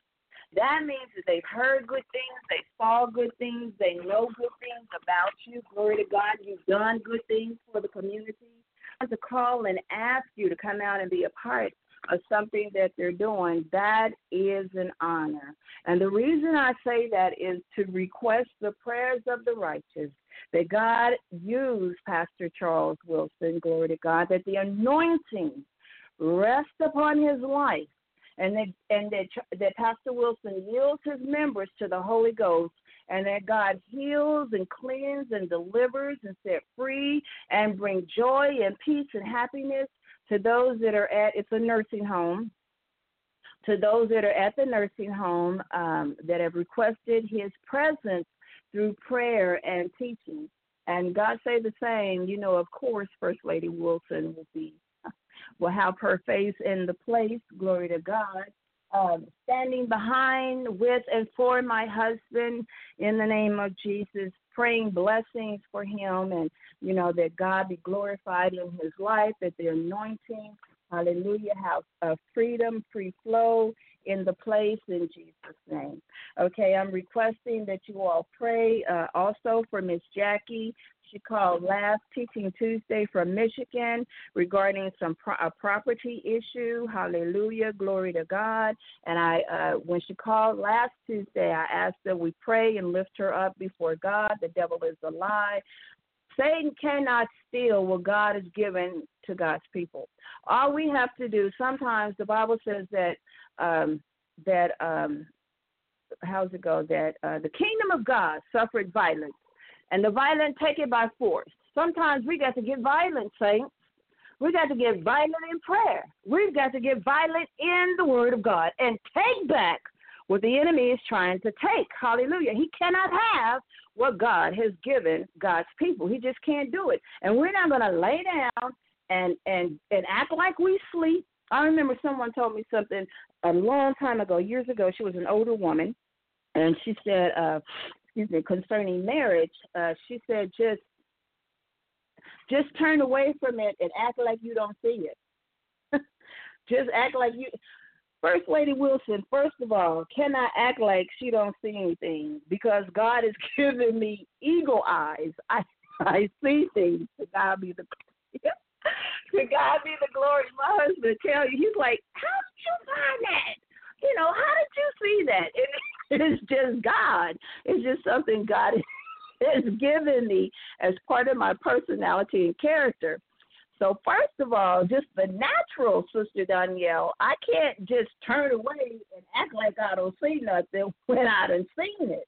That means that they've heard good things, they saw good things, they know good things about you. Glory to God, you've done good things for the community. To call and ask you to come out and be a part of something that they're doing, that is an honor. And the reason I say that is to request the prayers of the righteous that God used Pastor Charles Wilson, glory to God, that the anointing rest upon his life and that and that that Pastor Wilson yields his members to the Holy Ghost, and that God heals and cleans and delivers and set free and bring joy and peace and happiness to those that are at it's a nursing home. To those that are at the nursing home um, that have requested His presence through prayer and teaching. And God say the same, you know, of course, First Lady Wilson will be, <laughs> will have her face in the place, glory to God, um, standing behind, with, and for my husband in the name of Jesus, praying blessings for him and, you know, that God be glorified in his life, that the anointing, hallelujah, have a freedom, free flow in the place in Jesus' name. Okay, I'm requesting that you all pray uh, also for Miss Jackie. She called last Teaching Tuesday from Michigan regarding some pro- a property issue. Hallelujah, glory to God. And I, uh, when she called last Tuesday, I asked that we pray and lift her up before God. The devil is a lie. Satan cannot steal what God has given to God's people. All we have to do, sometimes the Bible says that um, that um, how's it go? That uh, the kingdom of God suffered violence, and the violent take it by force. Sometimes we got to get violent, saints. We got to get violent in prayer. We've got to get violent in the Word of God and take back what the enemy is trying to take. Hallelujah. He cannot have what God has given God's people. He just can't do it. And we're not going to lay down and and and act like we sleep. I remember someone told me something a long time ago, years ago. She was an older woman, and she said, uh, excuse me, concerning marriage, uh, she said just just turn away from it and act like you don't see it. <laughs> just act like you First Lady Wilson, first of all, can I act like she don't see anything? Because God has <laughs> given me eagle eyes. I I see things. God be the <laughs> <laughs> to God be the glory. My husband tell you, he's like, How did you find that? You know, how did you see that? <laughs> It, it's just God. It's just something God <laughs> has given me as part of my personality and character. So first of all, just the natural, Sister Doniele, I can't just turn away and act like I don't see nothing when I done seen it.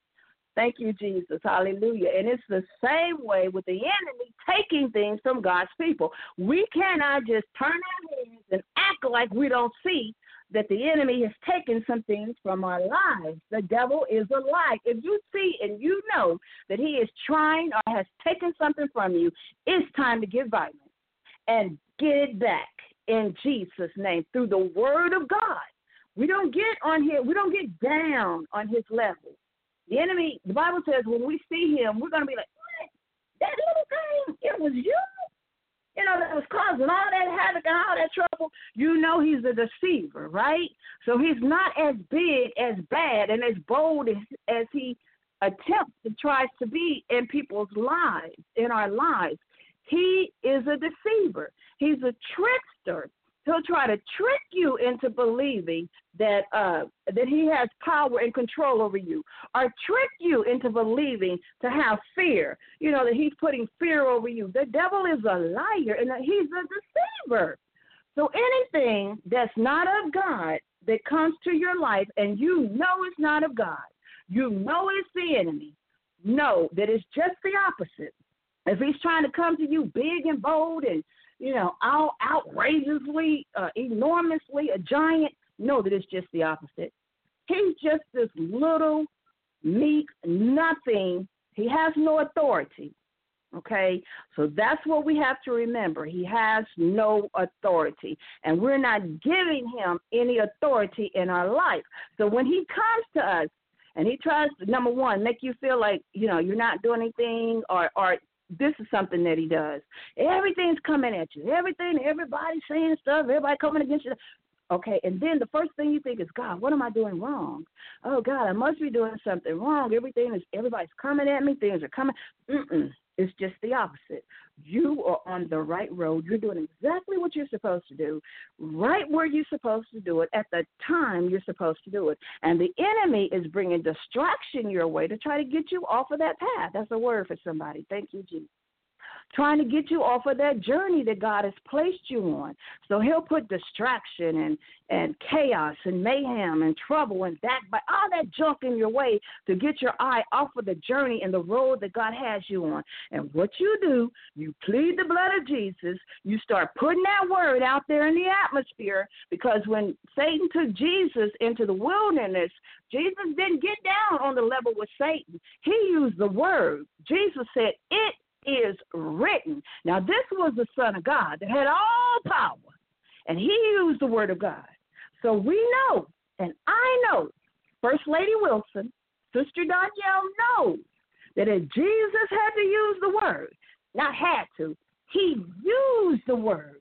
Thank you, Jesus. Hallelujah. And it's the same way with the enemy taking things from God's people. We cannot just turn our heads and act like we don't see that the enemy has taken some things from our lives. The devil is a lie. If you see and you know that he is trying or has taken something from you, it's time to get violent and get it back in Jesus' name through the word of God. We don't get on here, we don't get down on his level. The enemy, the Bible says when we see him, we're going to be like, what? That little thing, it was you? You know, that was causing all that havoc and all that trouble. You know he's a deceiver, right? So he's not as big, as bad, and as bold as, as he attempts and tries to be in people's lives, in our lives. He is a deceiver. He's a trickster. He'll try to trick you into believing that uh, that he has power and control over you, or trick you into believing to have fear. You know that he's putting fear over you. The devil is a liar and he's a deceiver. So anything that's not of God that comes to your life and you know it's not of God, you know it's the enemy, know that it's just the opposite. If he's trying to come to you big and bold and you know out outrageously, uh, enormously a giant, No, that it's just the opposite. He's just this little meek nothing. He has no authority. Okay, so that's what we have to remember. He has no authority, and we're not giving him any authority in our life. So when he comes to us and he tries to, number one, make you feel like you know you're not doing anything, or or this is something that he does. Everything's coming at you. Everything, everybody's saying stuff. Everybody coming against you. Okay, and then the first thing you think is, God, what am I doing wrong? Oh God, I must be doing something wrong. Everything is, everybody's coming at me. Things are coming. Mm-mm. It's just the opposite. You are on the right road. You're doing exactly what you're supposed to do, right where you're supposed to do it, at the time you're supposed to do it. And the enemy is bringing distraction your way to try to get you off of that path. That's a word for somebody. Thank you, Jesus trying to get you off of that journey that God has placed you on. So he'll put distraction and, and chaos and mayhem and trouble and backbite, all that junk in your way to get your eye off of the journey and the road that God has you on. And what you do, you plead the blood of Jesus, you start putting that word out there in the atmosphere because when Satan took Jesus into the wilderness, Jesus didn't get down on the level with Satan. He used the word. Jesus said, It is written. Now, this was the Son of God that had all power, and he used the Word of God. So we know, and I know, First Lady Wilson, Sister Doniele knows that if Jesus had to use the Word, not had to, he used the Word.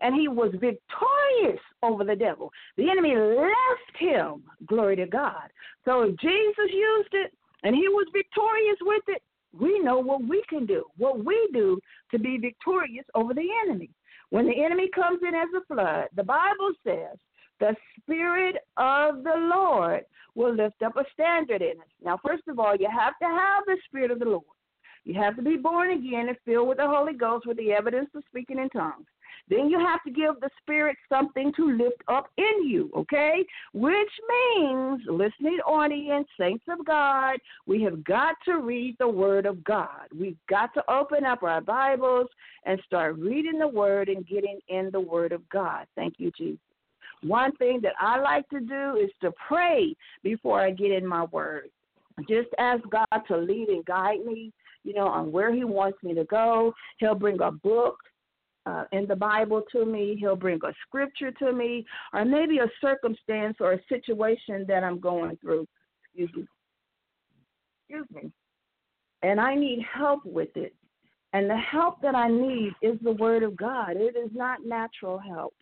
And he was victorious over the devil. The enemy left him, glory to God. So if Jesus used it and he was victorious with it, we know what we can do, what we do to be victorious over the enemy. When the enemy comes in as a flood, the Bible says the Spirit of the Lord will lift up a standard in us. Now, first of all, you have to have the Spirit of the Lord. You have to be born again and filled with the Holy Ghost with the evidence of speaking in tongues. Then you have to give the Spirit something to lift up in you, okay? Which means, listening audience, saints of God, we have got to read the Word of God. We've got to open up our Bibles and start reading the Word and getting in the Word of God. Thank you, Jesus. One thing that I like to do is to pray before I get in my Word. Just ask God to lead and guide me, you know, on where He wants me to go. He'll bring a book uh, in the Bible to me. He'll bring a scripture to me, or maybe a circumstance or a situation that I'm going through. Excuse me. Excuse me. And I need help with it. And the help that I need is the Word of God. It is not natural help.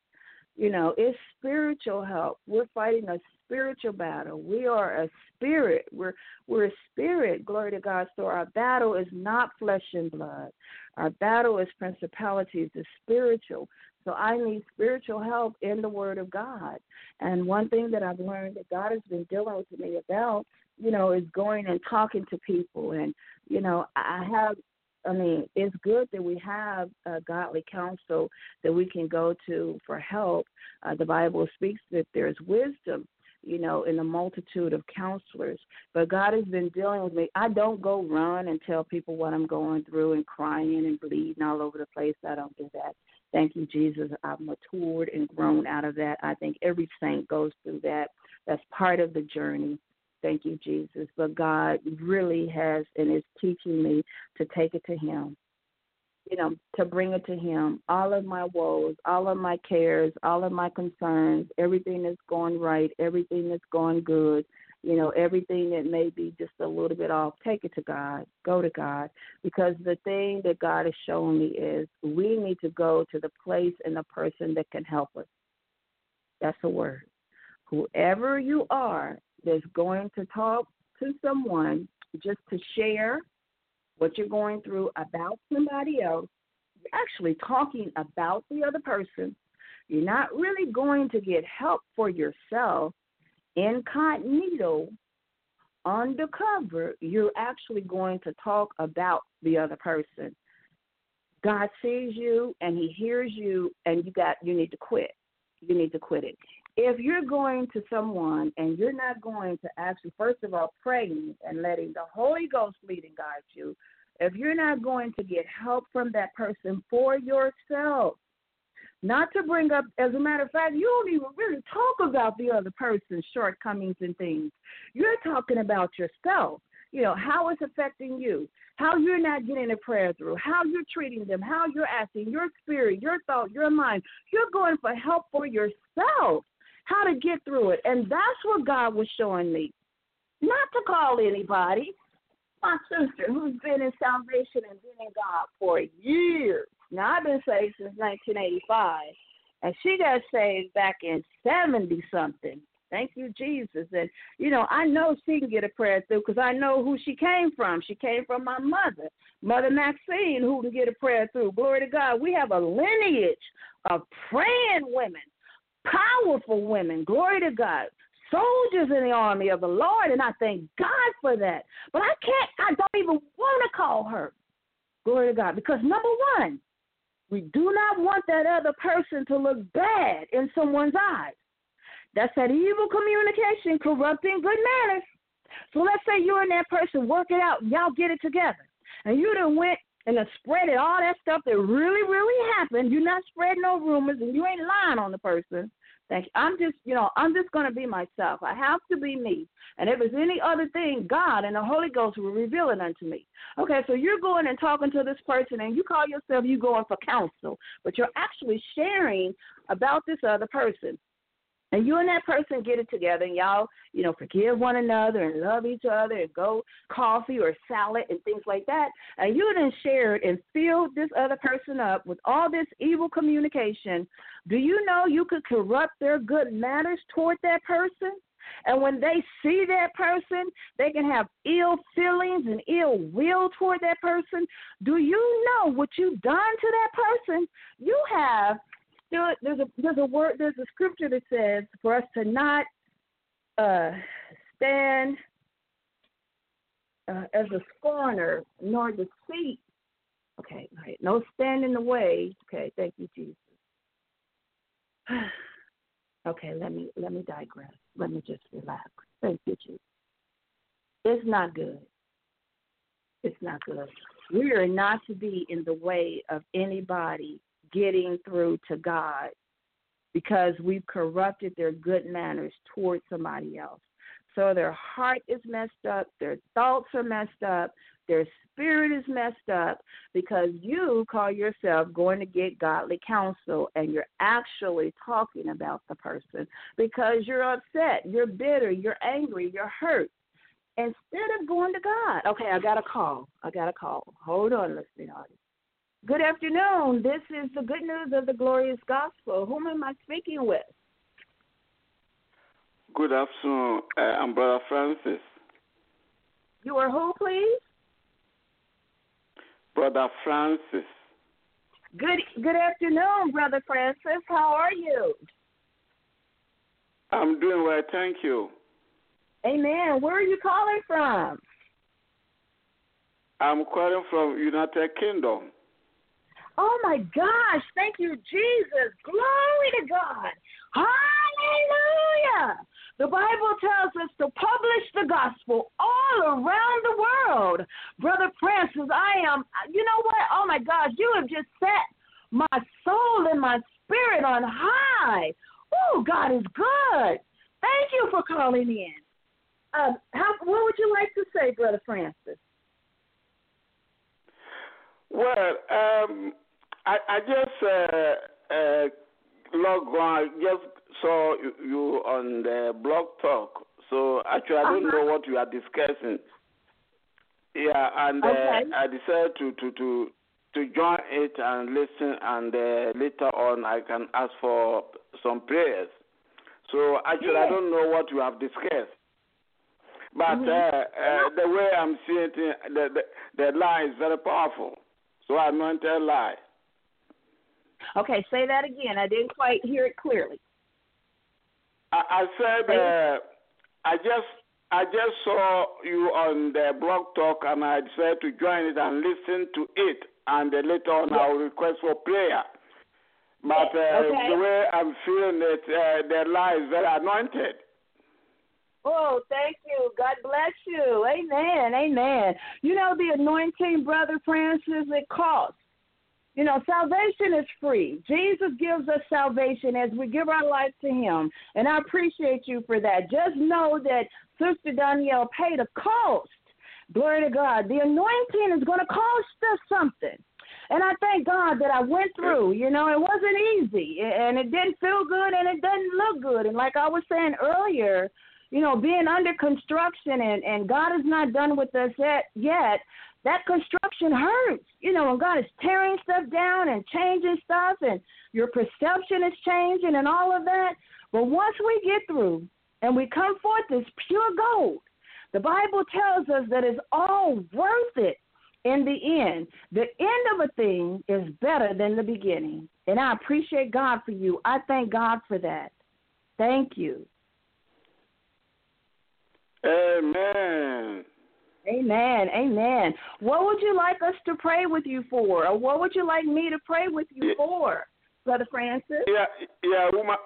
You know, it's spiritual help. We're fighting a spiritual battle. We are a spirit. We're we're a spirit. Glory to God. So our battle is not flesh and blood. Our battle is principalities. It's spiritual. So I need spiritual help in the Word of God. And one thing that I've learned that God has been dealing with me about, you know, is going and talking to people. And you know, I have I mean, it's good that we have a godly counsel that we can go to for help. Uh, the Bible speaks that there's wisdom, you know, in the multitude of counselors. But God has been dealing with me. I don't go run and tell people what I'm going through and crying and bleeding all over the place. I don't do that. Thank you, Jesus. I've matured and grown out of that. I think every saint goes through that. That's part of the journey. Thank you, Jesus. But God really has and is teaching me to take it to Him. You know, to bring it to Him. All of my woes, all of my cares, all of my concerns, everything that's going right, everything that's going good, you know, everything that may be just a little bit off, take it to God. Go to God. Because the thing that God is showing me is we need to go to the place and the person that can help us. That's the word. Whoever you are that's going to talk to someone just to share what you're going through about somebody else, you're actually talking about the other person. You're not really going to get help for yourself incognito, undercover. You're actually going to talk about the other person. God sees you and He hears you, and you got you need to quit. You need to quit it if you're going to someone and you're not going to actually, first of all, praying and letting the Holy Ghost lead and guide you, if you're not going to get help from that person for yourself, not to bring up, as a matter of fact, you don't even really talk about the other person's shortcomings and things. You're talking about yourself. You know, how it's affecting you, how you're not getting a prayer through, how you're treating them, how you're acting, your spirit, your thought, your mind. You're going for help for yourself how to get through it. And that's what God was showing me. Not to call anybody. My sister, who's been in salvation and been in God for years. Now, I've been saved since 1985, and she got saved back in 70 something. Thank you, Jesus. And, you know, I know she can get a prayer through because I know who she came from. She came from my mother, Mother Maxine, who can get a prayer through. Glory to God. We have a lineage of praying women powerful women. Glory to God. Soldiers in the army of the Lord, and I thank God for that. But I can't, I don't even want to call her. Glory to God. Because number one, we do not want that other person to look bad in someone's eyes. That's that evil communication corrupting good manners. So let's say you and that person work it out, y'all get it together. And you done went and then spreading all that stuff that really, really happened. You're not spreading no rumors and you ain't lying on the person. Thank you. I'm just, you know, I'm just to be myself. I have to be me. And if it's any other thing, God and the Holy Ghost will reveal it unto me. Okay, so you're going and talking to this person and you call yourself you going for counsel, but you're actually sharing about this other person and you and that person get it together and y'all, you know, forgive one another and love each other and go coffee or salad and things like that. And you then shared and filled this other person up with all this evil communication. Do you know you could corrupt their good manners toward that person? And when they see that person, they can have ill feelings and ill will toward that person. Do you know what you've done to that person? You have there's a there's a word there's a scripture that says for us to not uh, stand uh, as a scorner nor deceit. Okay, right. No stand in the way. Okay, thank you, Jesus. <sighs> okay, let me let me digress. Let me just relax. Thank you, Jesus. It's not good. It's not good. We are not to be in the way of anybody getting through to God because we've corrupted their good manners towards somebody else. So their heart is messed up, their thoughts are messed up, their spirit is messed up because you call yourself going to get godly counsel and you're actually talking about the person because you're upset, you're bitter, you're angry, you're hurt. Instead of going to God, okay, I got a call. I got a call. Hold on, listening audience. Good afternoon. This is the good news of the glorious gospel. Whom am I speaking with? Good afternoon. Uh, I'm Brother Francis. You are who, please? Brother Francis. Good good afternoon, Brother Francis. How are you? I'm doing well, thank you. Amen. Where are you calling from? I'm calling from United Kingdom. Oh my gosh, thank you, Jesus. Glory to God. Hallelujah. The Bible tells us to publish the gospel all around the world. Brother Francis, I am, you know what? Oh my gosh, you have just set my soul and my spirit on high. Oh, God is good. Thank you for calling in. Uh, how, what would you like to say, Brother Francis? Well, um, I, I just uh, uh, log on. I just saw you, on the blog talk. So actually, I don't Uh-huh. know what you are discussing. Yeah, and uh, I decided to, to, to, to join it and listen, and uh, later on, I can ask for some prayers. So actually, I don't know what you have discussed. But Mhm. uh, uh, the way I'm seeing it, the, the, the lie is very powerful. So I anointed lie. Okay, say that again. I didn't quite hear it clearly. I, I said uh, I just I just saw you on the blog talk and I decided to join it and listen to it and then later on I will request for prayer. But uh, Okay. the way I'm feeling it, uh, the lie is very anointed. Oh, thank you. God bless you. Amen. Amen. You know, the anointing, Brother Francis, it costs. You know, salvation is free. Jesus gives us salvation as we give our life to Him. And I appreciate you for that. Just know that Sister Doniele paid a cost. Glory to God. The anointing is going to cost us something. And I thank God that I went through. You know, it wasn't easy and it didn't feel good and it doesn't look good. And like I was saying earlier, you know, being under construction and, and God is not done with us yet, yet, that construction hurts. You know, when God is tearing stuff down and changing stuff and your perception is changing and all of that. But once we get through and we come forth as pure gold, the Bible tells us that it's all worth it in the end. The end of a thing is better than the beginning. And I appreciate God for you. I thank God for that. Thank you. Amen. Amen. Amen. What would you like us to pray with you for? Or what would you like me to pray with you Yeah. for, Brother Francis? Yeah, yeah, woman.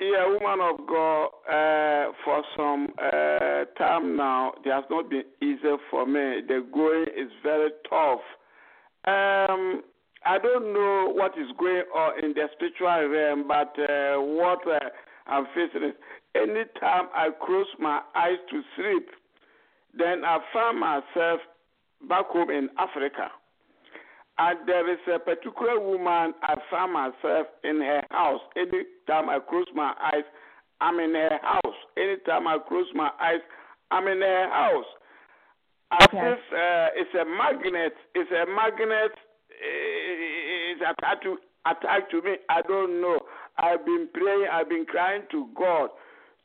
Yeah, woman of God. Uh, for some uh, time now, it has not been easy for me. The going is very tough. Um, I don't know what is going on in the spiritual realm, but uh, what uh, I'm facing is anytime I close my eyes to sleep, then I find myself back home in Africa. And there is a particular woman I find myself in her house. Anytime I close my eyes, I'm in her house. Anytime I close my eyes, I'm in her house. As Okay. if uh, it's a magnet. It's a magnet. uh, It's attached to attached to me. I don't know. I've been praying. I've been crying to God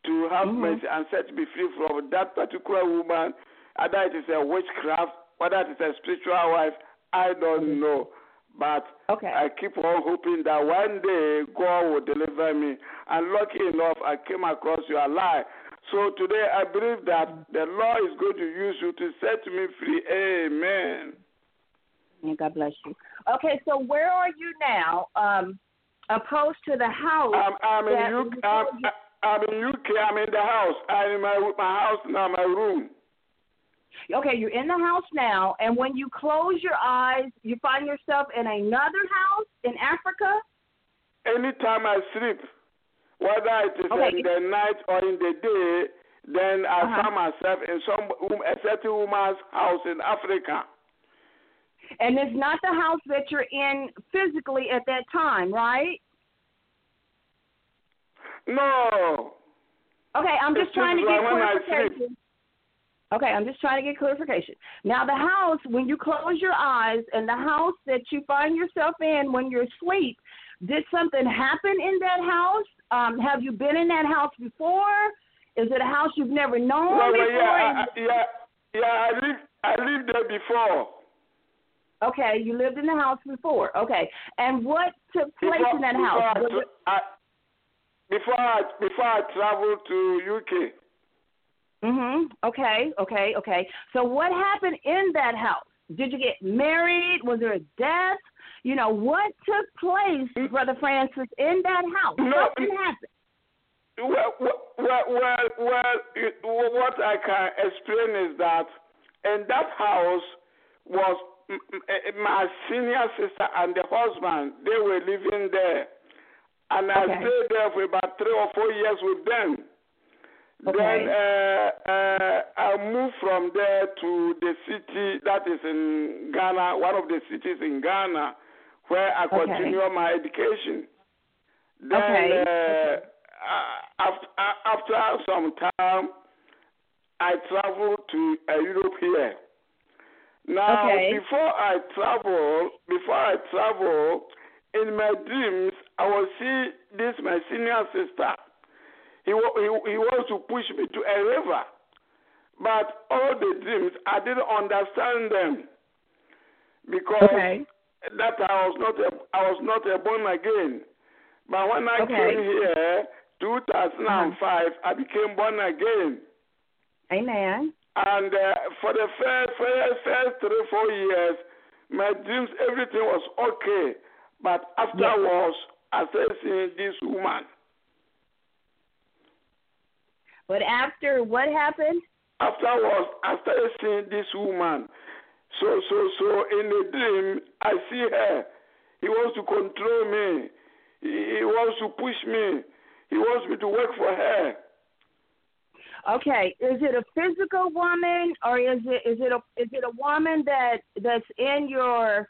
to have Mhm. mercy and set me free from that particular woman. Whether it is a witchcraft, whether it is a spiritual wife, I don't know. But Okay. I keep on hoping that one day God will deliver me. And lucky enough, I came across your lie. So today I believe that the Lord is going to use you to set me free. Amen. And God bless you. Okay, so where are you now? Um, opposed to the house. I'm, I'm in UK. I'm, told you- I'm in UK. I'm in the house. I'm in my my house now, my room. Okay, you're in the house now, and when you close your eyes, you find yourself in another house in Africa. Anytime I sleep, whether it is Okay. in the night or in the day, then I Uh-huh. find myself in some a certain woman's house in Africa. And it's not the house that you're in physically at that time, right? No. Okay, I'm It's just trying to get like when I sleep. clarification. Okay, I'm just trying to get clarification. Now, the house, when you close your eyes, and the house that you find yourself in when you're asleep, did something happen in that house? Um, have you been in that house before? Is it a house you've never known well, before? yeah, I, yeah, yeah. I lived, I lived there before. okay, you lived in the house before. Okay, and what took place Before, in that house? I, I, before I, before I traveled to UK. Mhm. Okay. Okay. Okay. So what happened in that house? Did you get married? Was there a death? You know what took place, Brother Francis, in that house? No. Something happened. Well, well, well, well, well what I can explain is that in that house was m- m- my senior sister and the husband. They were living there, and I stayed there for about three or four years with them. Okay. Then uh, uh, I moved from there to the city that is in Ghana, one of the cities in Ghana, where I Okay. continue my education. Then Okay. uh, after, after some time, I traveled to uh, Europe here. Now, Okay. before I travel, before I travel, in my dreams, I will see this my senior sister. He, he, he wants to push me to a river. But all the dreams, I didn't understand them because Okay. that I was not a, I was not a born again. But when I Okay. Uh-huh. came here, 2005, I became born again. Amen. And uh, for the first, first, first three, four years, my dreams, everything was okay. But afterwards, I seeing this woman. But after what happened? After I started seeing this woman. So, so, so in the dream, I see her. He wants to control me. He, he wants to push me. He wants me to work for her. Okay, is it a physical woman or is it is it a is it a woman that that's in your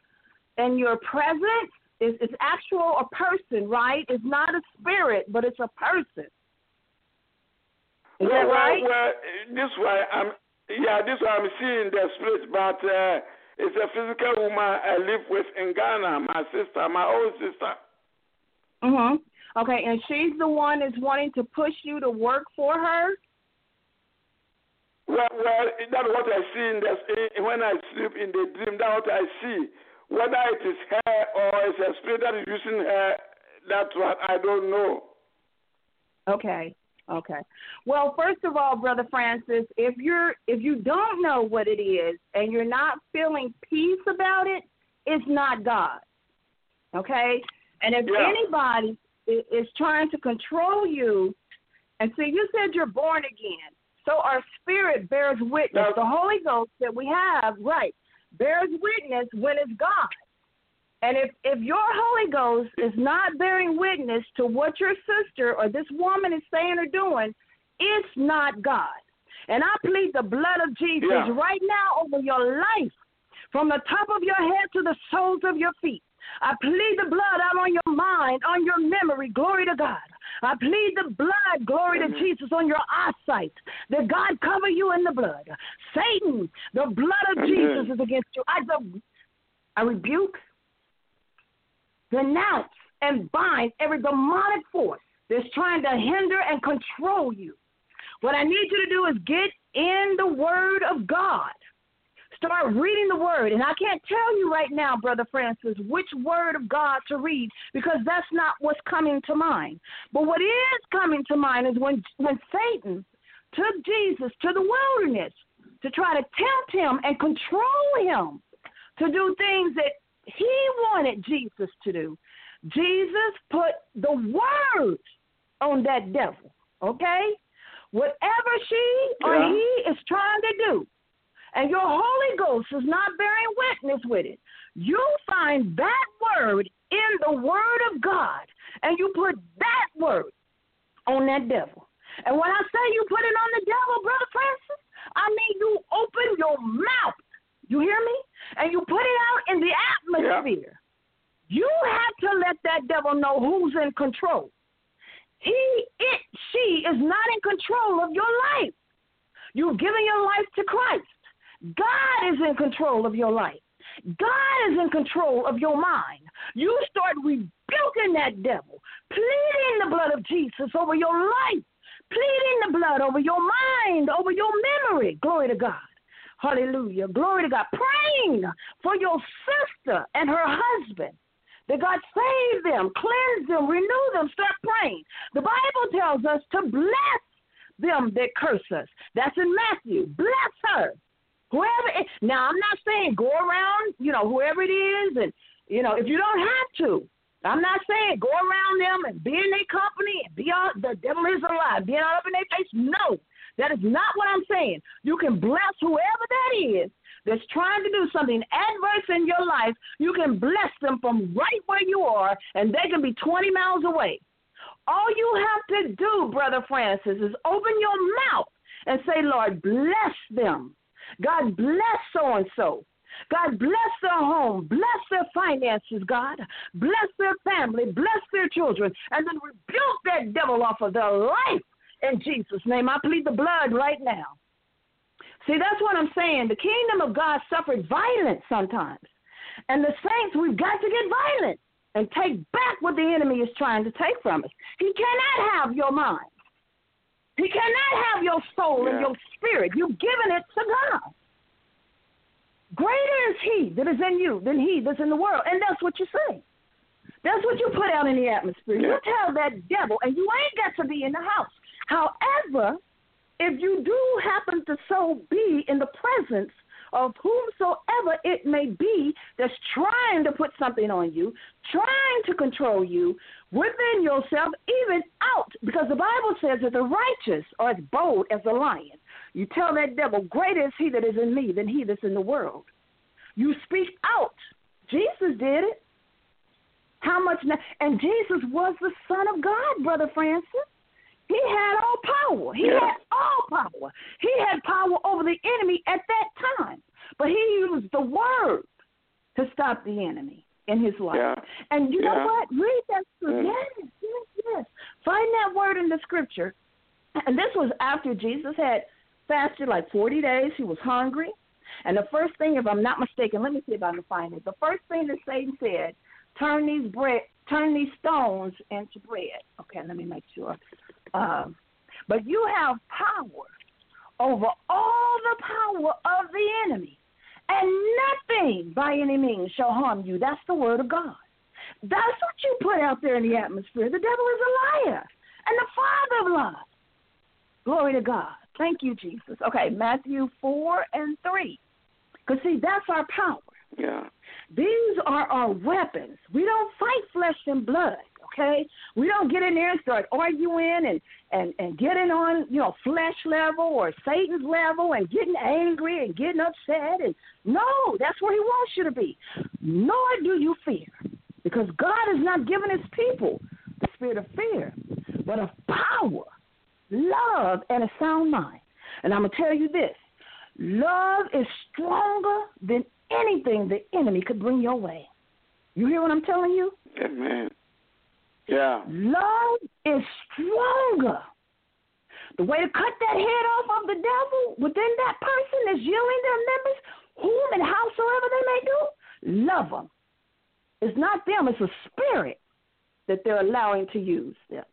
in your presence? It's, it's actual a person, right? It's not a spirit, but it's a person. Is well, that right? Well, this way I'm yeah, this way I'm seeing the spirit, but uh, it's a physical woman I live with in Ghana, my sister, my old sister. Mhm. Okay, and she's the one that's wanting to push you to work for her. Well, well, that's what I see in the, when I sleep in the dream. That's what I see. Whether it is her or it's a spirit that is using her, that's what I don't know. Okay. Okay. Well, first of all, brother Francis, if you're if you don't know what it is and you're not feeling peace about it, it's not God. Okay? And if Yeah. anybody is trying to control you, and see, you said you're born again, so our spirit bears witness. The Holy Ghost that we have, right, bears witness when it's God. And if if your Holy Ghost is not bearing witness to what your sister or this woman is saying or doing, it's not God. And I plead the blood of Jesus Yeah. right now over your life, from the top of your head to the soles of your feet. I plead the blood out on your mind, on your memory. Glory to God. I plead the blood, glory to Jesus, on your eyesight. That God cover you in the blood. Satan, the blood of. Jesus is against you. I, I rebuke denounce and bind every demonic force that's trying to hinder and control you. What I need you to do is get in the Word of God. Start reading the Word. And I can't tell you right now, Brother Francis, which Word of God to read because that's not what's coming to mind. But what is coming to mind is when, when Satan took Jesus to the wilderness to try to tempt him and control him to do things that he wanted Jesus to do. Jesus put the word on that devil, okay? Whatever she or he is trying to do, and your Holy Ghost is not bearing witness with it, you find that word in the Word of God, and you put that word on that devil. And when I say you put it on the devil, Brother Francis, I mean you open your mouth. You hear me? And you put it out in the atmosphere. You have to let that devil know who's in control. He, it, she is not in control of your life. You've given your life to Christ. God is in control of your life. God is in control of your mind. You start rebuking that devil, pleading the blood of Jesus over your life, pleading the blood over your mind, over your memory. Glory to God. Hallelujah. Glory to God. Praying for your sister and her husband. That God save them, cleanse them, renew them. Start praying. The Bible tells us to bless them that curse us. That's in Matthew. Bless her. Now, I'm not saying go around, you know, whoever it is, and you know, if you don't have to. I'm not saying go around them and be in their company and be all the devil is alive, being all up in their face. No, that is not what I'm saying. You can bless whoever that is that's trying to do something adverse in your life. You can bless them from right where you are, and they can be 20 miles away. All you have to do, Brother Francis, is open your mouth and say, Lord, bless them. God bless so and so. God bless their home, bless their finances, God, bless their family, bless their children, and then rebuke that devil off of their life in Jesus' name. I plead the blood right now. See, that's what I'm saying. The kingdom of God suffered violence sometimes. And the saints, we've got to get violent and take back what the enemy is trying to take from us. He cannot have your mind. He cannot have your soul yeah. and your spirit. You've given it to God. Greater is he that is in you than he that's in the world. And that's what you say. That's what you put out in the atmosphere. You tell that devil, and you ain't got to be in the house. However, if you do happen to so be in the presence of whomsoever it may be that's trying to put something on you, trying to control you within yourself, even out, because the Bible says that the righteous are as bold as a lion. You tell that devil, Greater is he that is in me than he that's in the world. You speak out. Jesus did it. How much now? And Jesus was the Son of God, Brother Francis. He had all power. He yeah. had all power. He had power over the enemy at that time. But he used the word to stop the enemy in his life. Yeah. And you yeah. know what? Read that scripture. Mm. Yes, yes, yes. Find that word in the scripture. And this was after Jesus had fasted like 40 days. He was hungry. And the first thing, if I'm not mistaken, let me see if I can find it. The first thing that Satan said, turn these bread, turn these stones into bread. Okay, let me make sure. Um, but you have power over all the power of the enemy, and nothing by any means shall harm you. That's the word of God. That's what you put out there in the atmosphere. The devil is a liar and the father of lies. Glory to God. Thank you, Jesus. Okay, Matthew 4 and 3. Because, see, that's our power. Yeah. These are our weapons. We don't fight flesh and blood, okay? We don't get in there and start arguing and, and, and getting on, you know, flesh level or Satan's level and getting angry and getting upset. And no, that's where he wants you to be. Nor do you fear. Because God has not given his people the spirit of fear, but of power love, and a sound mind. And I'm going to tell you this love is stronger than anything the enemy could bring your way. You hear what I'm telling you? Amen. Yeah. Love is stronger. The way to cut that head off of the devil within that person is yielding their members, whom and howsoever they may do, love them. It's not them, it's a spirit that they're allowing to use them.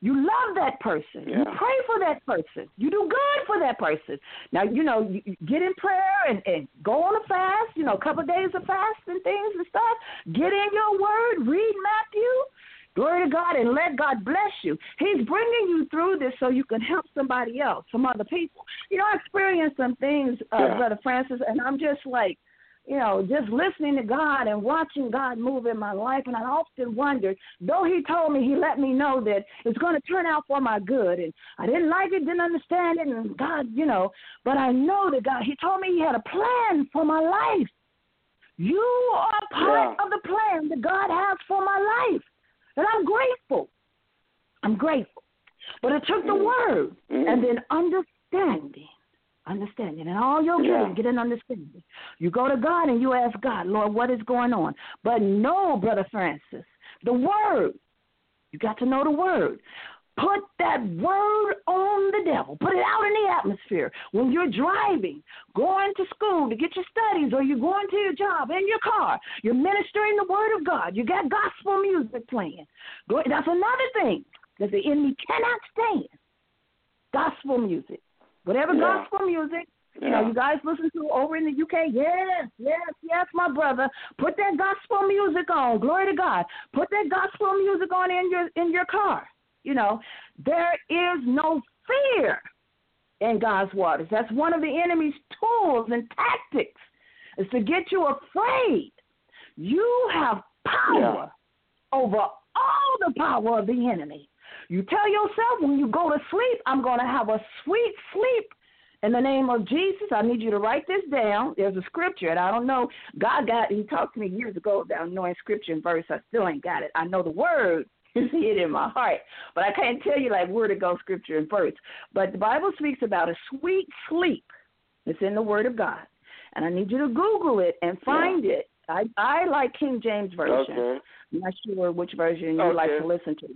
You love that person. Yeah. You pray for that person. You do good for that person. Now, you know, you, you get in prayer and, and go on a fast, you know, a couple of days of fast and things and stuff. Get in your word, read Matthew. Glory to God and let God bless you. He's bringing you through this so you can help somebody else, some other people. You know, I experienced some things, uh, yeah. Brother Francis, and I'm just like, you know, just listening to God and watching God move in my life. And I often wondered, though He told me, He let me know that it's going to turn out for my good. And I didn't like it, didn't understand it. And God, you know, but I know that God, He told me He had a plan for my life. You are part yeah. of the plan that God has for my life. And I'm grateful. I'm grateful. But it took the Mm. word Mm. and then understanding understanding. And all you're Yeah. getting, get an understanding. You go to God and you ask God, Lord, what is going on? But no, Brother Francis, the Word. You got to know the Word. Put that word on the devil. Put it out in the atmosphere. When you're driving, going to school to get your studies, or you're going to your job in your car, you're ministering the word of God. You got gospel music playing. That's another thing that the enemy cannot stand. Gospel music. Whatever yeah. gospel music you know, you guys listen to over in the UK. Yes, yes, yes, my brother. Put that gospel music on. Glory to God. Put that gospel music on in your in your car. You know, there is no fear in God's waters. That's one of the enemy's tools and tactics is to get you afraid. You have power yeah. over all the power of the enemy. You tell yourself when you go to sleep, I'm going to have a sweet sleep in the name of Jesus, I need you to write this down. There's a scripture, and I don't know. God got, He talked to me years ago about knowing scripture and verse. I still ain't got it. I know the word <laughs> is hid in my heart, but I can't tell you like where to go, scripture and verse. But the Bible speaks about a sweet sleep. It's in the Word of God, and I need you to Google it and find yeah. it. I I like King James version. Okay. I'm not sure which version you okay. like to listen to.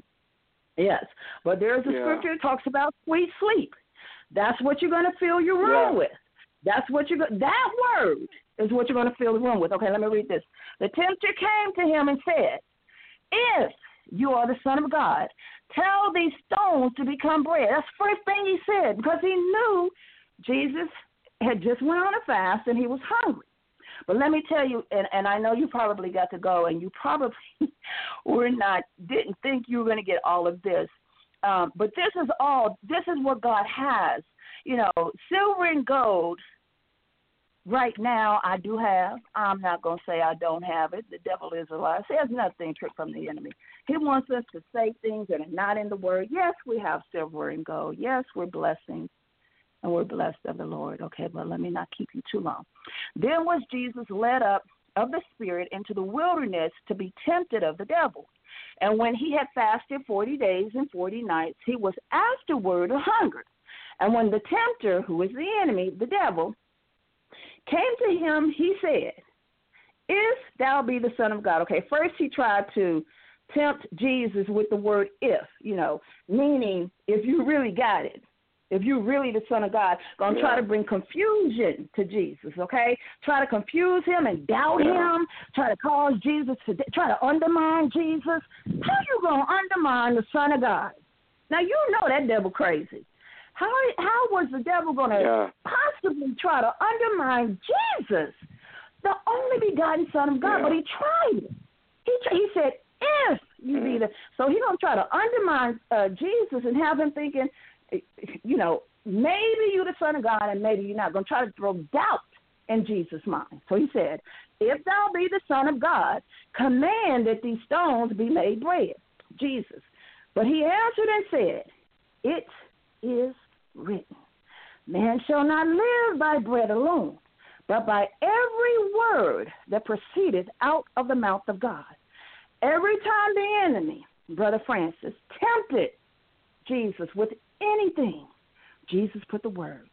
Yes, but there's a yeah. scripture that talks about sweet sleep. That's what you're going to fill your room yeah. with. That's what you're going. That word is what you're going to fill the room with. Okay, let me read this. The tempter came to him and said, "If you are the Son of God, tell these stones to become bread." That's the first thing he said because he knew Jesus had just went on a fast and he was hungry. But let me tell you, and, and I know you probably got to go, and you probably <laughs> were not didn't think you were going to get all of this. Um, but this is all. This is what God has. You know, silver and gold. Right now, I do have. I'm not going to say I don't have it. The devil is a lie. There's nothing trick from the enemy. He wants us to say things that are not in the word. Yes, we have silver and gold. Yes, we're blessings and we're blessed of the Lord. Okay, but let me not keep you too long. Then was Jesus led up of the Spirit into the wilderness to be tempted of the devil. And when he had fasted 40 days and 40 nights, he was afterward hungered. And when the tempter, who is the enemy, the devil, came to him, he said, If thou be the Son of God. Okay, first he tried to tempt Jesus with the word if, you know, meaning if you really got it if you're really the Son of God, gonna yeah. try to bring confusion to Jesus, okay? Try to confuse him and doubt yeah. him. Try to cause Jesus to try to undermine Jesus. How you gonna undermine the Son of God? Now you know that devil crazy. How how was the devil gonna yeah. possibly try to undermine Jesus, the only begotten Son of God? But he tried it. He he said, "If you be the," so he gonna try to undermine uh, Jesus and have him thinking you know, maybe you're the Son of God and maybe you're not. Going to try to throw doubt in Jesus' mind. So he said, If thou be the Son of God, command that these stones be made bread. Jesus. But he answered and said, It is written, Man shall not live by bread alone, but by every word that proceedeth out of the mouth of God. Every time the enemy, Brother Francis, tempted Jesus with anything, Jesus put the word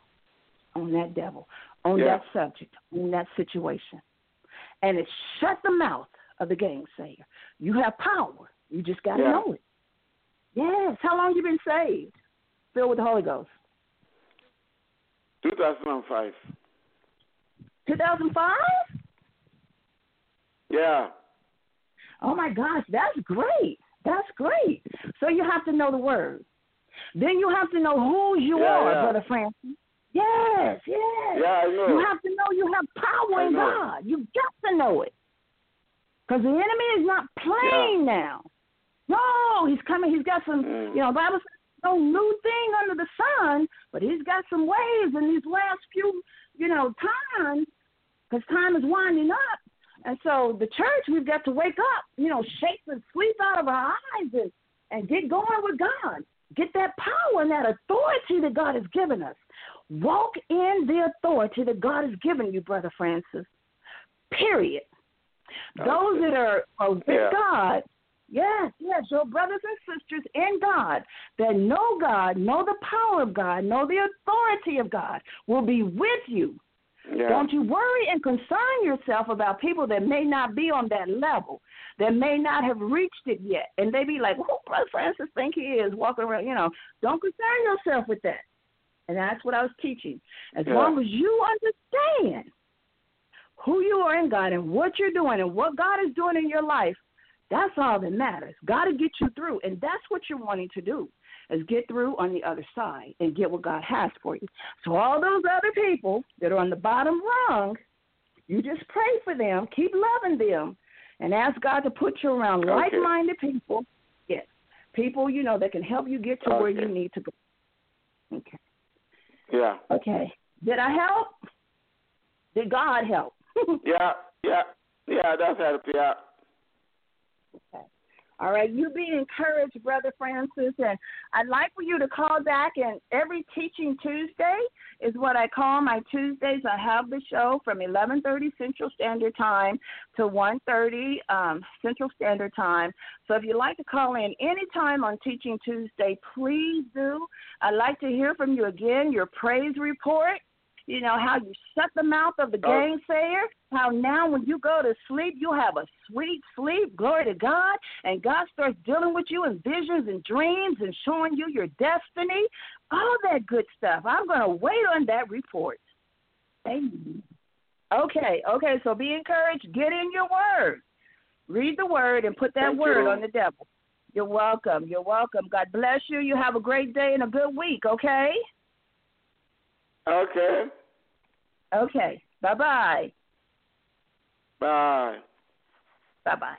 on that devil, on yeah. that subject, on that situation. And it shut the mouth of the gainsayer. You have power. You just got to yeah. know it. Yes. How long you been saved? Filled with the Holy Ghost? 2005. 2005? Yeah. Oh my gosh, that's great. That's great. So you have to know the word. Then you have to know who you yeah, are, yeah. Brother Francis. Yes, yes. Yeah, I know. You have to know you have power in. God. You got to know it. Because the enemy is not playing yeah. now. No, he's coming. He's got some, mm. you know, Bible says no new thing under the sun, but he's got some ways in these last few, you know, times, because time is winding up. And so the church, we've got to wake up, you know, shake the sleep out of our eyes and, and get going with God. Get that power and that authority that God has given us. Walk in the authority that God has given you, Brother Francis. Period. Those that are, are with yeah. God, yes, yes, your brothers and sisters in God that know God, know the power of God, know the authority of God, will be with you Yeah. Don't you worry and concern yourself about people that may not be on that level, that may not have reached it yet. And they be like, who Brother Francis think he is walking around? You know, don't concern yourself with that. And that's what I was teaching. As Yeah. long as you understand who you are in God and what you're doing and what God is doing in your life, that's all that matters. God to get you through, and that's what you're wanting to do is get through on the other side and get what God has for you. So all those other people that are on the bottom rung, you just pray for them, keep loving them, and ask God to put you around Okay. like-minded people. Yes, people you know that can help you get to where you need to go. Okay. Yeah. Okay. Did I help? Did God help? <laughs> Yeah. Yeah. Yeah. That's help. Yeah. Okay. All right, you be encouraged, Brother Francis, and I'd like for you to call back. And every Teaching Tuesday is what I call my Tuesdays. I have the show from 11:30 Central Standard Time to 1:30 um, Central Standard Time. So if you'd like to call in anytime on Teaching Tuesday, please do. I'd like to hear from you again. Your praise report you know, how you shut the mouth of the Oh. gainsayer, how now when you go to sleep, you have a sweet sleep, glory to God, and God starts dealing with you in visions and dreams and showing you your destiny, all that good stuff. I'm going to wait on that report. Amen. Okay, okay, so be encouraged. Get in your word. Read the word and put that Thank word you. on the devil. You're welcome. You're welcome. God bless you. You have a great day and a good week, okay? Okay. Okay. Bye bye. Bye. Bye bye.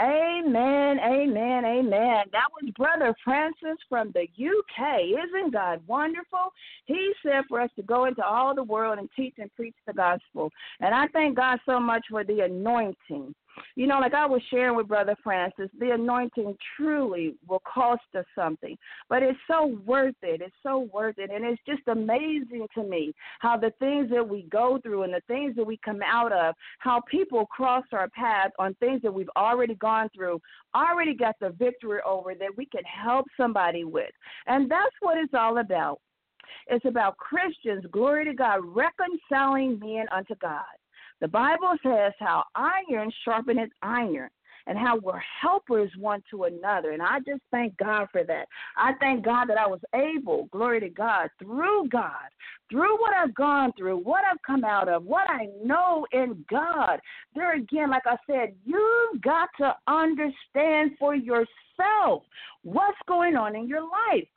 Amen, amen, amen. That was Brother Francis from the UK. Isn't God wonderful? He said for us to go into all the world and teach and preach the gospel. And I thank God so much for the anointing. You know, like I was sharing with Brother Francis, the anointing truly will cost us something, but it's so worth it. It's so worth it. And it's just amazing to me how the things that we go through and the things that we come out of, how people cross our path on things that we've already gone through, already got the victory over that we can help somebody with. And that's what it's all about. It's about Christians, glory to God, reconciling men unto God. The Bible says how iron sharpeneth iron and how we're helpers one to another. And I just thank God for that. I thank God that I was able, glory to God, through God, through what I've gone through, what I've come out of, what I know in God. There again, like I said, you've got to understand for yourself what's going on in your life.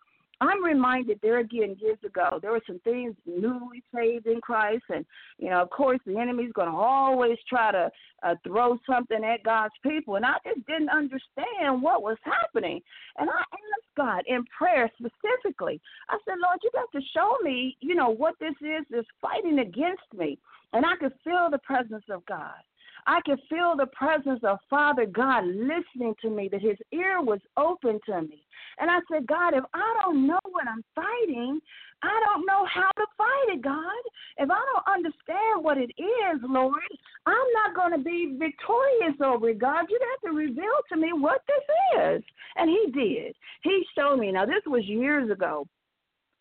I'm reminded there again years ago, there were some things newly saved in Christ, and you know, of course, the enemy's going to always try to uh, throw something at God's people, and I just didn't understand what was happening. And I asked God in prayer specifically. I said, Lord, you got to show me, you know, what this is that's fighting against me, and I could feel the presence of God. I could feel the presence of Father God listening to me, that his ear was open to me. And I said, God, if I don't know what I'm fighting, I don't know how to fight it, God. If I don't understand what it is, Lord, I'm not going to be victorious over it, God. You'd have to reveal to me what this is. And he did. He showed me. Now, this was years ago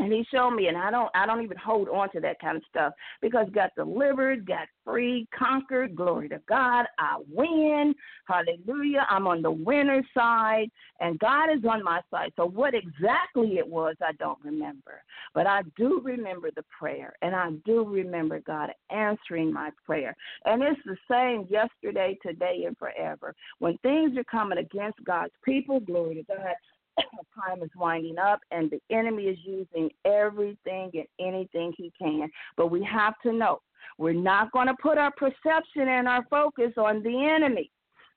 and he showed me and i don't i don't even hold on to that kind of stuff. Because got delivered got free conquered glory to god. I win. Hallelujah. I'm on the winner's side and god is on my side. So what exactly it was i don't remember. But i do remember the prayer and i do remember god answering my prayer. And it's the same yesterday today and forever. When things are coming against god's people glory to god time is winding up and the enemy is using everything and anything he can. But we have to know we're not going to put our perception and our focus on the enemy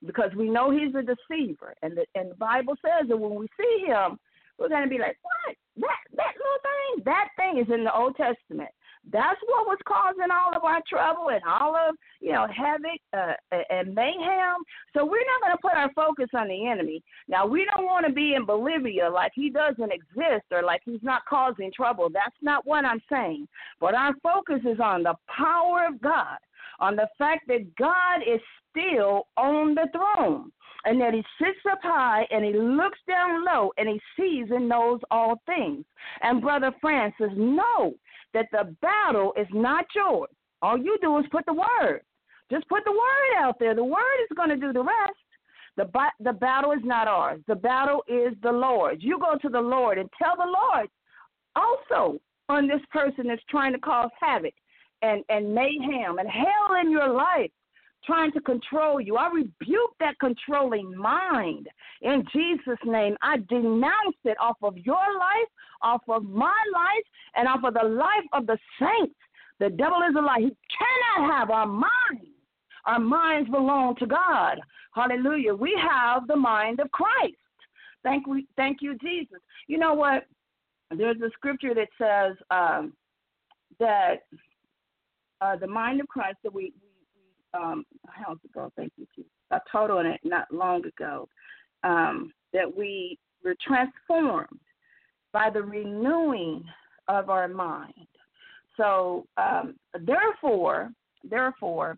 because we know he's a deceiver. And the, and the Bible says that when we see him, we're going to be like, what? That, that little thing? That thing is in the Old Testament. That's what was causing all of our trouble and all of, you know, havoc uh, and mayhem. So we're not going to put our focus on the enemy. Now, we don't want to be in oblivion like he doesn't exist or like he's not causing trouble. That's not what I'm saying. But our focus is on the power of God, on the fact that God is still on the throne. and that he sits up high and he looks down low and he sees and knows all things. And Brother Francis, know that the battle is not yours. All you do is put the word. Just put the word out there. The word is going to do the rest. The, the battle is not ours. The battle is the Lord's. You go to the Lord and tell the Lord also on this person that's trying to cause havoc and, and mayhem and hell in your life trying to control you. I rebuke that controlling mind in Jesus' name. I denounce it off of your life, off of my life, and off of the life of the saints. The devil is a lie. He cannot have our minds. Our minds belong to God. Hallelujah. We have the mind of Christ. Thank we thank you, Jesus. You know what? There's a scripture that says um, that uh, the mind of Christ that we, we um, how's it go? Thank you, Jesus. I taught on it not long ago um, that we were transformed by the renewing of our mind. So, um, therefore, therefore,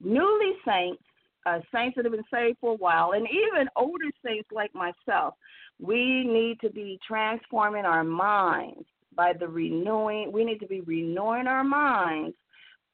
newly saints, uh, saints that have been saved for a while, and even older saints like myself, we need to be transforming our minds by the renewing. We need to be renewing our minds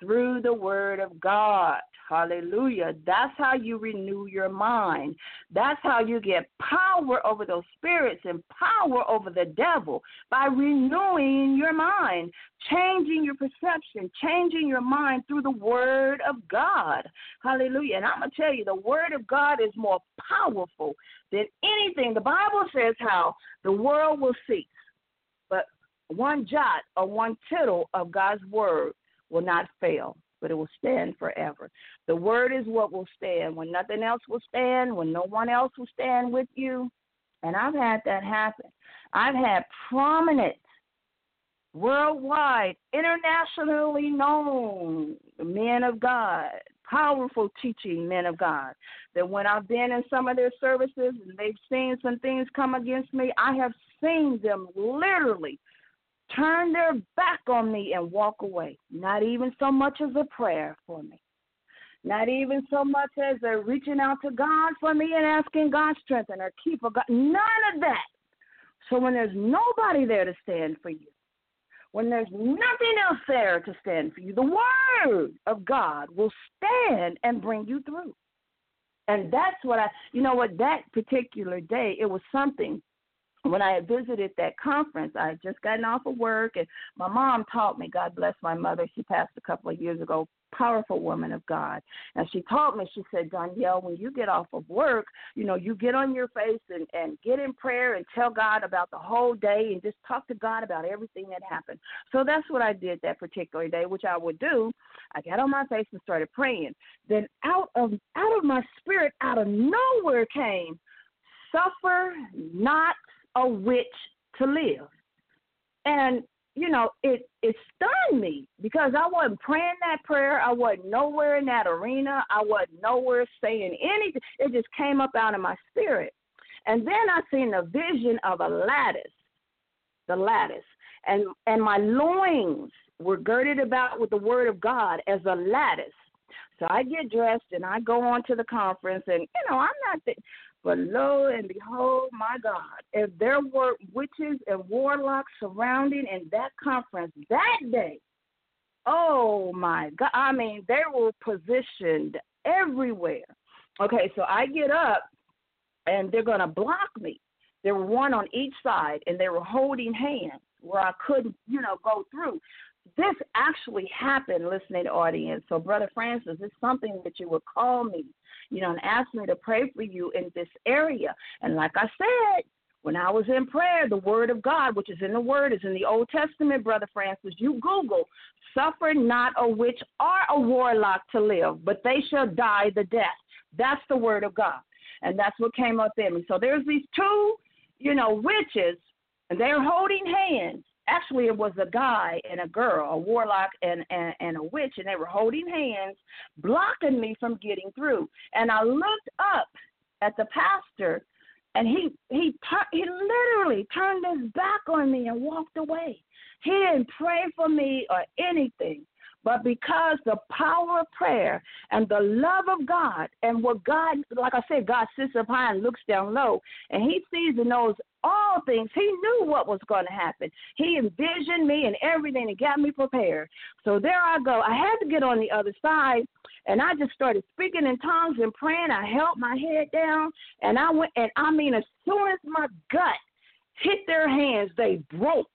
through the Word of God. Hallelujah. That's how you renew your mind. That's how you get power over those spirits and power over the devil by renewing your mind, changing your perception, changing your mind through the Word of God. Hallelujah. And I'm going to tell you, the Word of God is more powerful than anything. The Bible says how the world will cease, but one jot or one tittle of God's Word will not fail, but it will stand forever. The word is what will stand when nothing else will stand, when no one else will stand with you. And I've had that happen. I've had prominent, worldwide, internationally known men of God, powerful teaching men of God, that when I've been in some of their services and they've seen some things come against me, I have seen them literally turn their back on me and walk away. Not even so much as a prayer for me. Not even so much as they're reaching out to God for me and asking God strength and or keep a God. None of that. So when there's nobody there to stand for you, when there's nothing else there to stand for you, the word of God will stand and bring you through. And that's what I, you know what, that particular day, it was something when I had visited that conference, I had just gotten off of work, and my mom taught me. God bless my mother; she passed a couple of years ago. Powerful woman of God, and she taught me. She said, Doniele, when you get off of work, you know, you get on your face and and get in prayer and tell God about the whole day and just talk to God about everything that happened. So that's what I did that particular day, which I would do. I got on my face and started praying. Then out of out of my spirit, out of nowhere came, suffer not a witch to live. And you know, it it stunned me because I wasn't praying that prayer. I wasn't nowhere in that arena. I wasn't nowhere saying anything. It just came up out of my spirit. And then I seen a vision of a lattice, the lattice, and and my loins were girded about with the word of God as a lattice. So I get dressed and I go on to the conference, and you know I'm not. The, but lo and behold, my God, if there were witches and warlocks surrounding in that conference that day, oh my God, I mean, they were positioned everywhere. Okay, so I get up and they're going to block me. There were one on each side and they were holding hands where I couldn't, you know, go through this actually happened, listening to audience. So, Brother Francis, it's something that you would call me, you know, and ask me to pray for you in this area. And like I said, when I was in prayer, the Word of God, which is in the Word, is in the Old Testament, Brother Francis. You Google, suffer not a witch or a warlock to live, but they shall die the death. That's the Word of God. And that's what came up in me. So there's these two, you know, witches, and they're holding hands actually it was a guy and a girl, a warlock and, and, and a witch, and they were holding hands, blocking me from getting through. And I looked up at the pastor, and he he he literally turned his back on me and walked away. He didn't pray for me or anything. But because the power of prayer and the love of God and what God, like I said, God sits up high and looks down low, and He sees and knows all things. He knew what was going to happen. He envisioned me and everything and got me prepared. So there I go. I had to get on the other side, and I just started speaking in tongues and praying. I held my head down, and I went, and I mean, as soon as my gut hit their hands, they broke.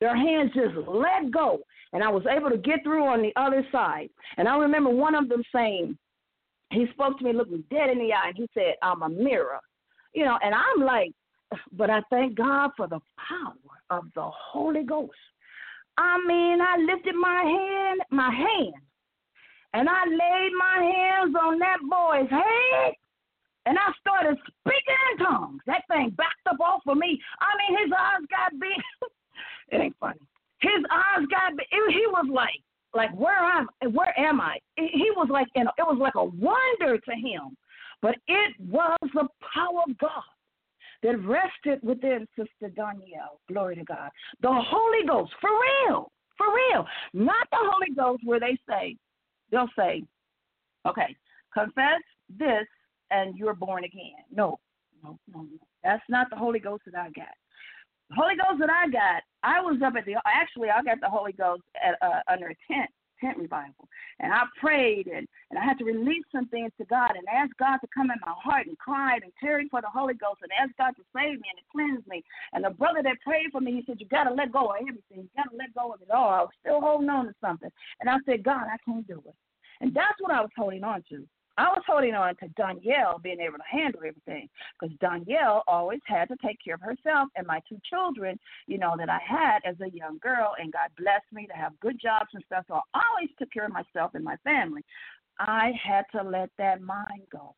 Their hands just let go, and I was able to get through on the other side. And I remember one of them saying, he spoke to me, looked me dead in the eye, and he said, I'm a mirror. You know, and I'm like, but I thank God for the power of the Holy Ghost. I mean, I lifted my hand, my hand, and I laid my hands on that boy's head, and I started speaking in tongues. That thing backed up off of me. I mean, his eyes got big. <laughs> it ain't funny. His eyes got. It, he was like, like where am where am I? He was like, know, it was like a wonder to him, but it was the power of God that rested within Sister Doniele. Glory to God. The Holy Ghost, for real, for real. Not the Holy Ghost where they say, they'll say, okay, confess this and you're born again. No, no, no, no. That's not the Holy Ghost that I got. Holy Ghost that I got, I was up at the, actually, I got the Holy Ghost at, uh, under a tent tent revival. And I prayed and, and I had to release some things to God and ask God to come in my heart and cried and tarried for the Holy Ghost and ask God to save me and to cleanse me. And the brother that prayed for me, he said, You gotta let go of everything. You gotta let go of it all. I was still holding on to something. And I said, God, I can't do it. And that's what I was holding on to. I was holding on to Doniele being able to handle everything because Doniele always had to take care of herself and my two children, you know, that I had as a young girl. And God blessed me to have good jobs and stuff. So I always took care of myself and my family. I had to let that mind go.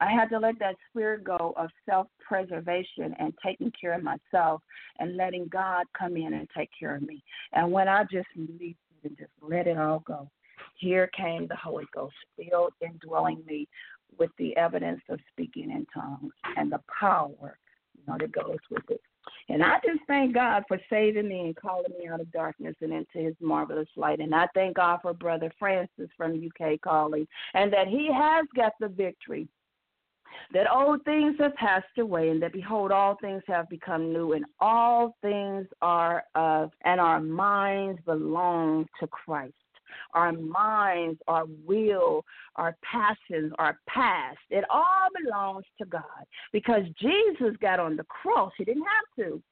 I had to let that spirit go of self preservation and taking care of myself and letting God come in and take care of me. And when I just released it and just let it all go, here came the Holy Ghost, filled indwelling me with the evidence of speaking in tongues and the power, you know, that goes with it. And I just thank God for saving me and calling me out of darkness and into his marvelous light. And I thank God for Brother Francis from UK calling and that he has got the victory. That old things have passed away, and that behold, all things have become new, and all things are of, and our minds belong to Christ our minds, our will, our passions, our past. It all belongs to God because Jesus got on the cross. He didn't have to,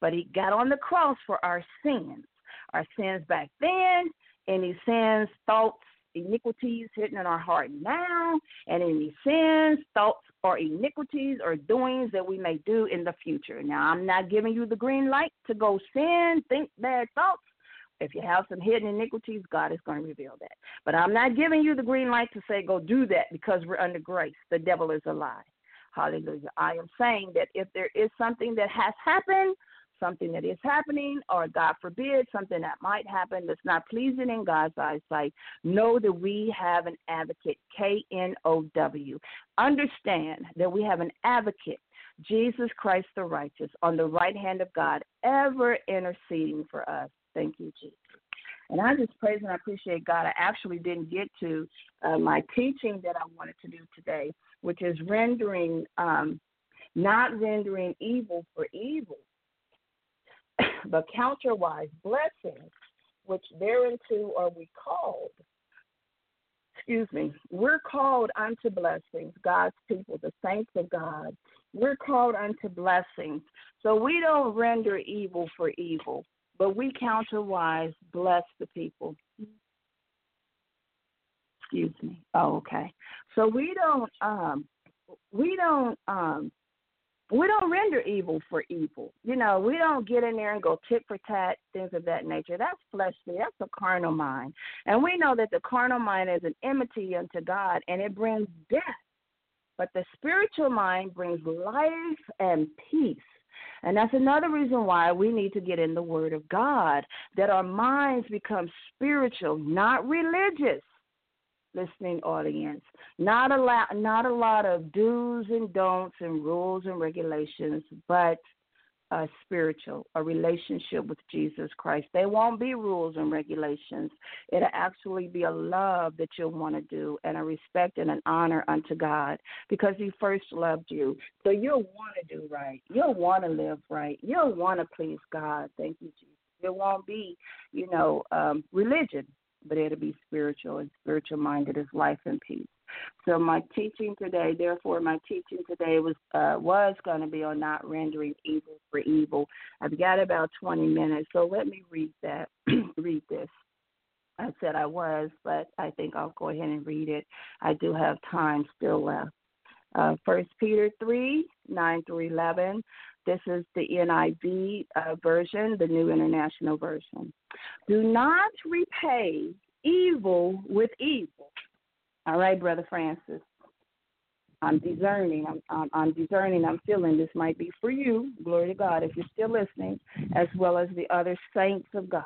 but He got on the cross for our sins. Our sins back then, any sins, thoughts, iniquities hidden in our heart now, and any sins, thoughts, or iniquities or doings that we may do in the future. Now, I'm not giving you the green light to go sin, think bad thoughts, if you have some hidden iniquities, God is going to reveal that. But I'm not giving you the green light to say go do that because we're under grace. The devil is a lie. Hallelujah. I am saying that if there is something that has happened, something that is happening, or God forbid, something that might happen that's not pleasing in God's eyesight, know that we have an advocate, K N O W. Understand that we have an advocate, Jesus Christ the righteous, on the right hand of God, ever interceding for us. Thank you, Jesus. And I just praise and I appreciate God. I actually didn't get to uh, my teaching that I wanted to do today, which is rendering, um, not rendering evil for evil, <coughs> but counterwise blessings, which thereunto are we called. Excuse me. We're called unto blessings, God's people, the saints of God. We're called unto blessings. So we don't render evil for evil but we counterwise bless the people. Excuse me. Oh, okay. So we don't um we don't um we don't render evil for evil. You know, we don't get in there and go tit for tat, things of that nature. That's fleshly. That's a carnal mind. And we know that the carnal mind is an enmity unto God and it brings death. But the spiritual mind brings life and peace. And that's another reason why we need to get in the Word of God, that our minds become spiritual, not religious. Listening audience, not a lot, not a lot of do's and don'ts and rules and regulations, but uh, spiritual, a relationship with Jesus Christ. They won't be rules and regulations. It'll actually be a love that you'll want to do and a respect and an honor unto God because He first loved you. So you'll want to do right. You'll want to live right. You'll want to please God. Thank you, Jesus. It won't be, you know, um, religion, but it'll be spiritual, and spiritual minded is life and peace. So my teaching today, therefore, my teaching today was uh, was going to be on not rendering evil for evil. I've got about 20 minutes, so let me read that. <clears throat> read this. I said I was, but I think I'll go ahead and read it. I do have time still left. Uh, First Peter 3, 9 through 11. This is the NIV uh, version, the New International Version. Do not repay evil with evil all right, Brother Francis. I'm discerning. I'm, I'm, I'm discerning. I'm feeling this might be for you. Glory to God, if you're still listening, as well as the other saints of God.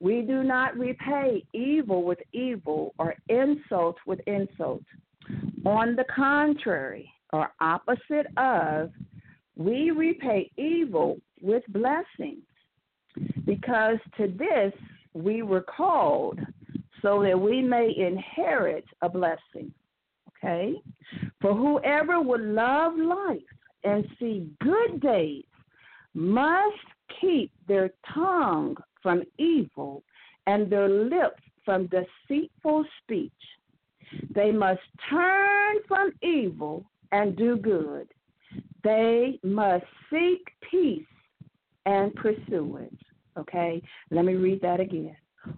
We do not repay evil with evil or insult with insult. On the contrary, or opposite of, we repay evil with blessings, because to this we were called so that we may inherit a blessing. Okay? For whoever would love life and see good days must keep their tongue from evil and their lips from deceitful speech. They must turn from evil and do good. They must seek peace and pursue it. Okay? Let me read that again.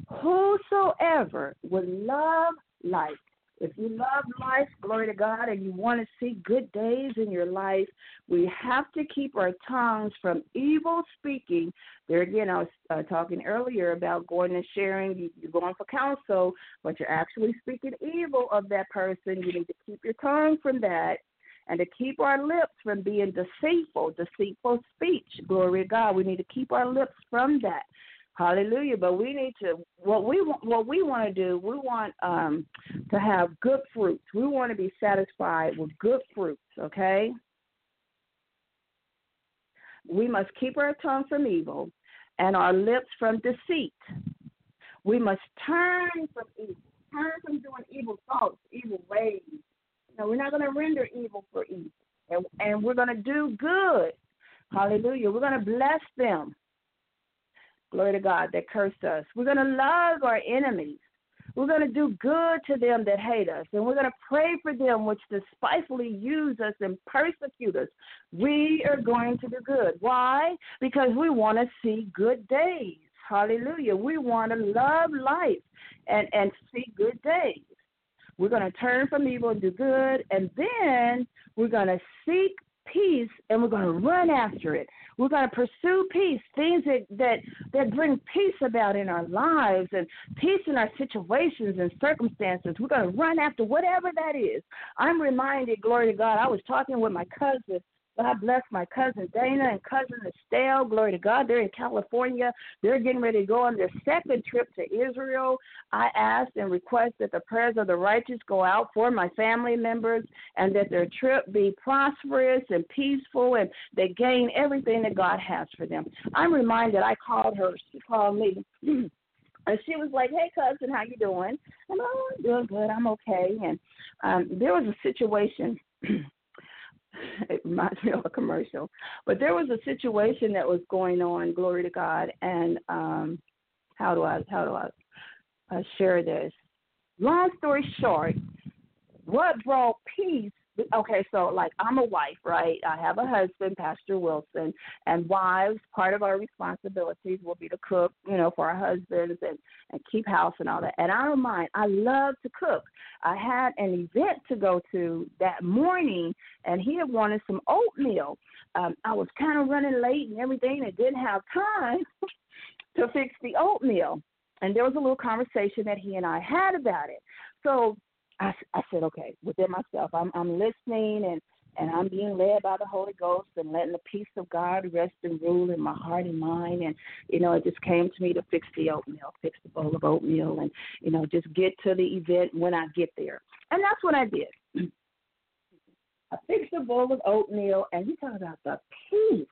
Whosoever would love life, if you love life, glory to God, and you want to see good days in your life, we have to keep our tongues from evil speaking. There again, I was uh, talking earlier about going and sharing. You're going for counsel, but you're actually speaking evil of that person. You need to keep your tongue from that and to keep our lips from being deceitful, deceitful speech. Glory to God. We need to keep our lips from that. Hallelujah. But we need to what we want what we want to do. We want um, to have good fruits. We want to be satisfied with good fruits. Okay. We must keep our tongue from evil, and our lips from deceit. We must turn from evil. Turn from doing evil thoughts, evil ways. No, we're not going to render evil for evil, and, and we're going to do good. Hallelujah. We're going to bless them glory to God, that cursed us. We're going to love our enemies. We're going to do good to them that hate us, and we're going to pray for them which despitefully use us and persecute us. We are going to do good. Why? Because we want to see good days. Hallelujah. We want to love life and, and see good days. We're going to turn from evil and do good, and then we're going to seek peace and we're going to run after it. We're going to pursue peace, things that, that, that bring peace about in our lives and peace in our situations and circumstances. We're going to run after whatever that is. I'm reminded, glory to God, I was talking with my cousin God bless my cousin Dana and cousin Estelle. Glory to God. They're in California. They're getting ready to go on their second trip to Israel. I ask and request that the prayers of the righteous go out for my family members and that their trip be prosperous and peaceful and they gain everything that God has for them. I'm reminded I called her. She called me. <clears throat> And she was like, "Hey, cousin, how you doing?" And oh, I'm doing good. I'm okay. And um, there was a situation <clears throat> <laughs> it reminds me of a commercial. But there was a situation that was going on, glory to God, and um how do I how do I uh, share this? Long story short, what brought peace okay, so like I'm a wife, right? I have a husband, Pastor Wilson, and wives, part of our responsibilities will be to cook, you know, for our husbands and and keep house and all that. And I don't mind. I love to cook. I had an event to go to that morning, and he had wanted some oatmeal. Um, I was kind of running late and everything, and didn't have time <laughs> to fix the oatmeal. And there was a little conversation that he and I had about it. So I, I said, okay, within myself, I'm, I'm listening and, and I'm being led by the Holy Ghost and letting the peace of God rest and rule in my heart and mind. And, you know, it just came to me to fix the oatmeal, fix the bowl of oatmeal, and, you know, just get to the event when I get there. And that's what I did. <clears throat> I fixed the bowl of oatmeal, and you talk about the peace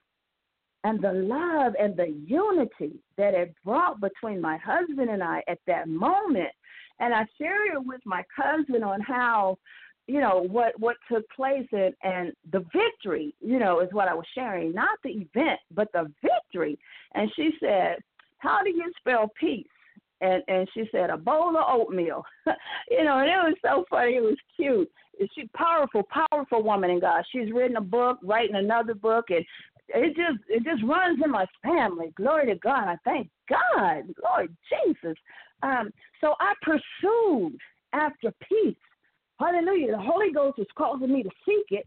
and the love and the unity that it brought between my husband and I at that moment. And I shared it with my cousin on how, you know, what what took place and and the victory, you know, is what I was sharing, not the event, but the victory. And she said, "How do you spell peace?" And and she said, "A bowl of oatmeal." <laughs> you know, and it was so funny. It was cute. She's powerful, powerful woman in God. She's written a book, writing another book, and it just it just runs in my family. Glory to God. I thank God, Lord Jesus. Um, so I pursued after peace. Hallelujah. The Holy Ghost was causing me to seek it.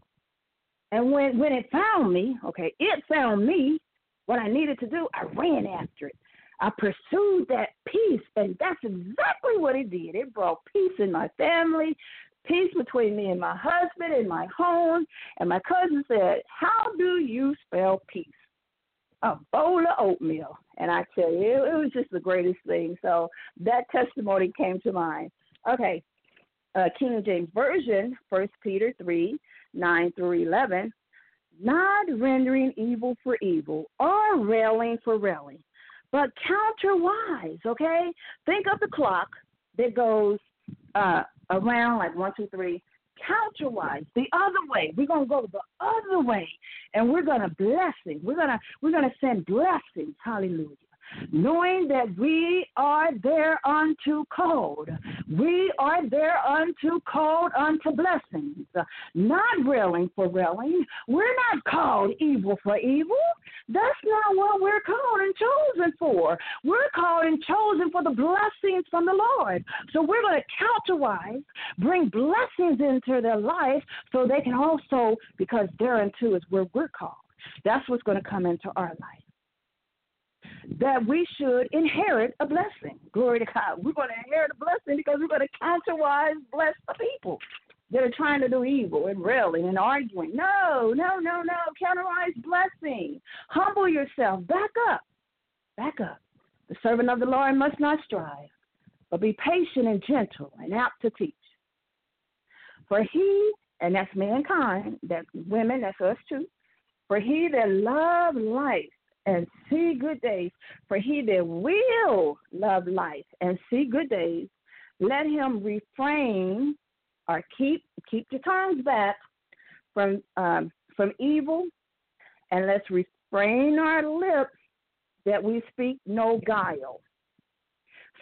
And when when it found me, okay, it found me. What I needed to do, I ran after it. I pursued that peace, and that's exactly what it did. It brought peace in my family, peace between me and my husband in my home. And my cousin said, How do you spell peace? A bowl of oatmeal. And I tell you, it, was just the greatest thing. So that testimony came to mind. Okay, uh, King James Version, First Peter 3 9 through 11. Not rendering evil for evil or railing for railing, but counterwise, okay? Think of the clock that goes uh, around like one, two, three, counterwise, the other way. We're gonna go the other way, and we're gonna blessing. We're gonna we're gonna send blessings. Hallelujah knowing that we are there unto called. We are there unto called unto blessings, not railing for railing. We're not called evil for evil. That's not what we're called and chosen for. We're called and chosen for the blessings from the Lord. So we're going to counterwise, bring blessings into their life so they can also, because thereunto is where we're called. That's what's going to come into our life that we should inherit a blessing. Glory to God. We're going to inherit a blessing because we're going to counterwise bless the people that are trying to do evil and railing and arguing. No, no, no, no. Counterwise blessing. Humble yourself. Back up. Back up. The servant of the Lord must not strive, but be patient and gentle and apt to teach. For he, and that's mankind, that's women, that's us too. For he that love life and see good days. For he that will love life and see good days, let him refrain or keep keep your tongues back from um, from evil, and let's refrain our lips that we speak no guile,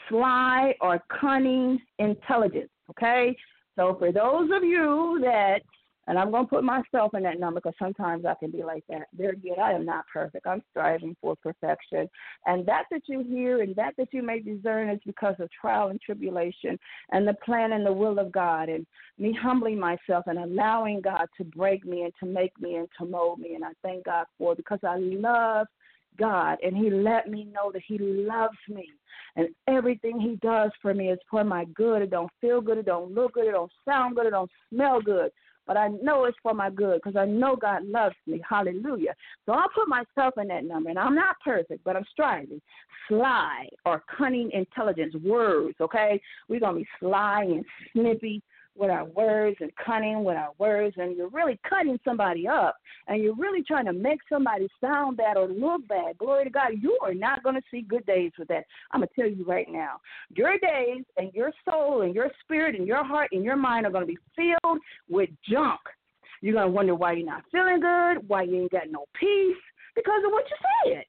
sly or cunning intelligence. Okay, so for those of you that and I'm going to put myself in that number because sometimes I can be like that. There again, I am not perfect. I'm striving for perfection. And that that you hear and that that you may discern is because of trial and tribulation and the plan and the will of God and me humbling myself and allowing God to break me and to make me and to mold me. And I thank God for it because I love God and He let me know that He loves me. And everything He does for me is for my good. It don't feel good, it don't look good, it don't sound good, it don't smell good but I know it's for my good because I know God loves me. Hallelujah. So I'll put myself in that number, and I'm not perfect, but I'm striving. Sly or cunning intelligence, words, okay? We're going to be sly and snippy with our words and cunning with our words, and you're really cutting somebody up, and you're really trying to make somebody sound bad or look bad. Glory to God, you are not going to see good days with that. I'm going to tell you right now. Your days and your soul and your spirit and your heart and your mind are going to be filled with junk. You're going to wonder why you're not feeling good, why you ain't got no peace, because of what you said.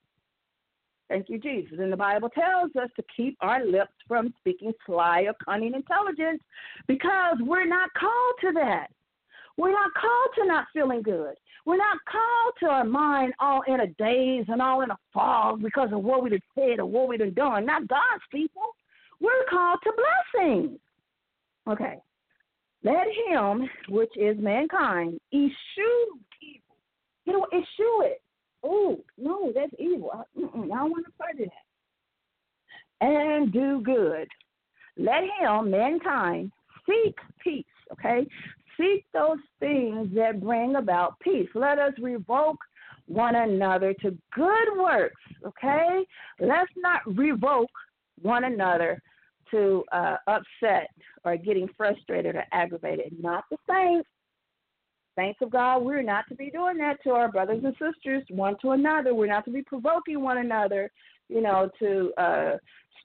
Thank you, Jesus. And the Bible tells us to keep our lips from speaking sly or cunning intelligence because we're not called to that. We're not called to not feeling good. We're not called to our mind all in a daze and all in a fog because of what we have said or what we have done. Not God's people. We're called to blessings. Okay. Let him, which is mankind, eschew evil. You know, eschew it oh, no, that's evil. I, I don't want to part of that. And do good. Let him, mankind, seek peace, okay? Seek those things that bring about peace. Let us revoke one another to good works, okay? Let's not revoke one another to uh, upset or getting frustrated or aggravated. Not the saints, Saints of God, we're not to be doing that to our brothers and sisters, one to another. We're not to be provoking one another, you know, to uh,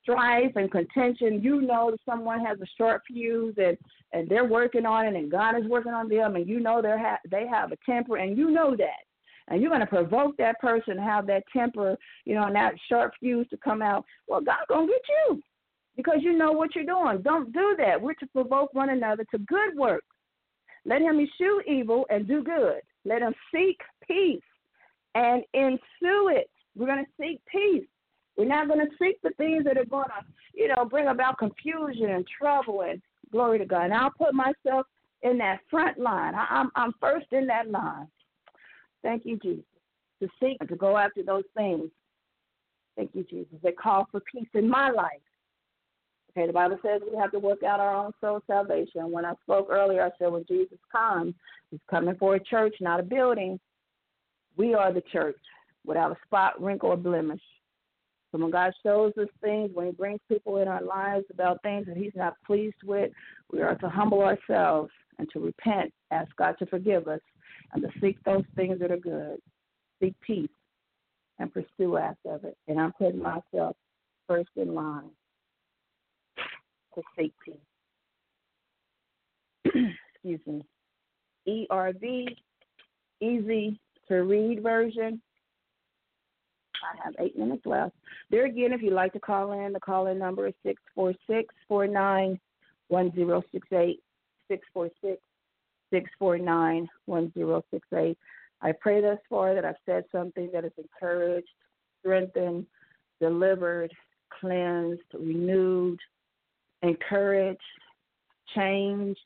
strife and contention. You know that someone has a short fuse and and they're working on it, and God is working on them, and you know they ha- they have a temper, and you know that, and you're going to provoke that person have that temper, you know, and that short fuse to come out. Well, God's going to get you because you know what you're doing. Don't do that. We're to provoke one another to good work. Let him eschew evil and do good. Let him seek peace and ensue it. We're going to seek peace. We're not going to seek the things that are going to, you know, bring about confusion and trouble and glory to God. And I'll put myself in that front line. I, I'm I'm first in that line. Thank you, Jesus. To seek to go after those things. Thank you, Jesus. They call for peace in my life. Okay, the Bible says we have to work out our own soul salvation. When I spoke earlier, I said when Jesus comes, he's coming for a church, not a building. We are the church without a spot, wrinkle, or blemish. So when God shows us things, when He brings people in our lives about things that He's not pleased with, we are to humble ourselves and to repent, ask God to forgive us, and to seek those things that are good. Seek peace and pursue after it. And I'm putting myself first in line to peace. <clears throat> Excuse me. ERV, easy to read version. I have eight minutes left. There again, if you'd like to call in, the call in number is 646 49 1068. 646 649 1068. I pray thus far that I've said something that has encouraged, strengthened, delivered, cleansed, renewed, encouraged, changed.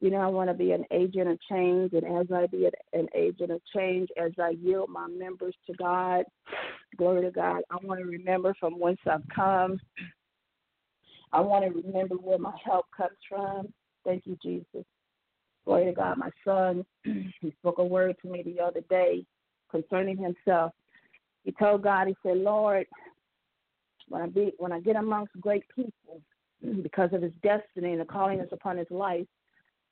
You know, I want to be an agent of change, and as I be an agent of change, as I yield my members to God, glory to God, I want to remember from whence I've come. I want to remember where my help comes from. Thank you, Jesus. Glory to God. My son, <clears throat> he spoke a word to me the other day concerning himself. He told God, he said, Lord, when I be when I get amongst great people, because of his destiny and the calling that's upon his life,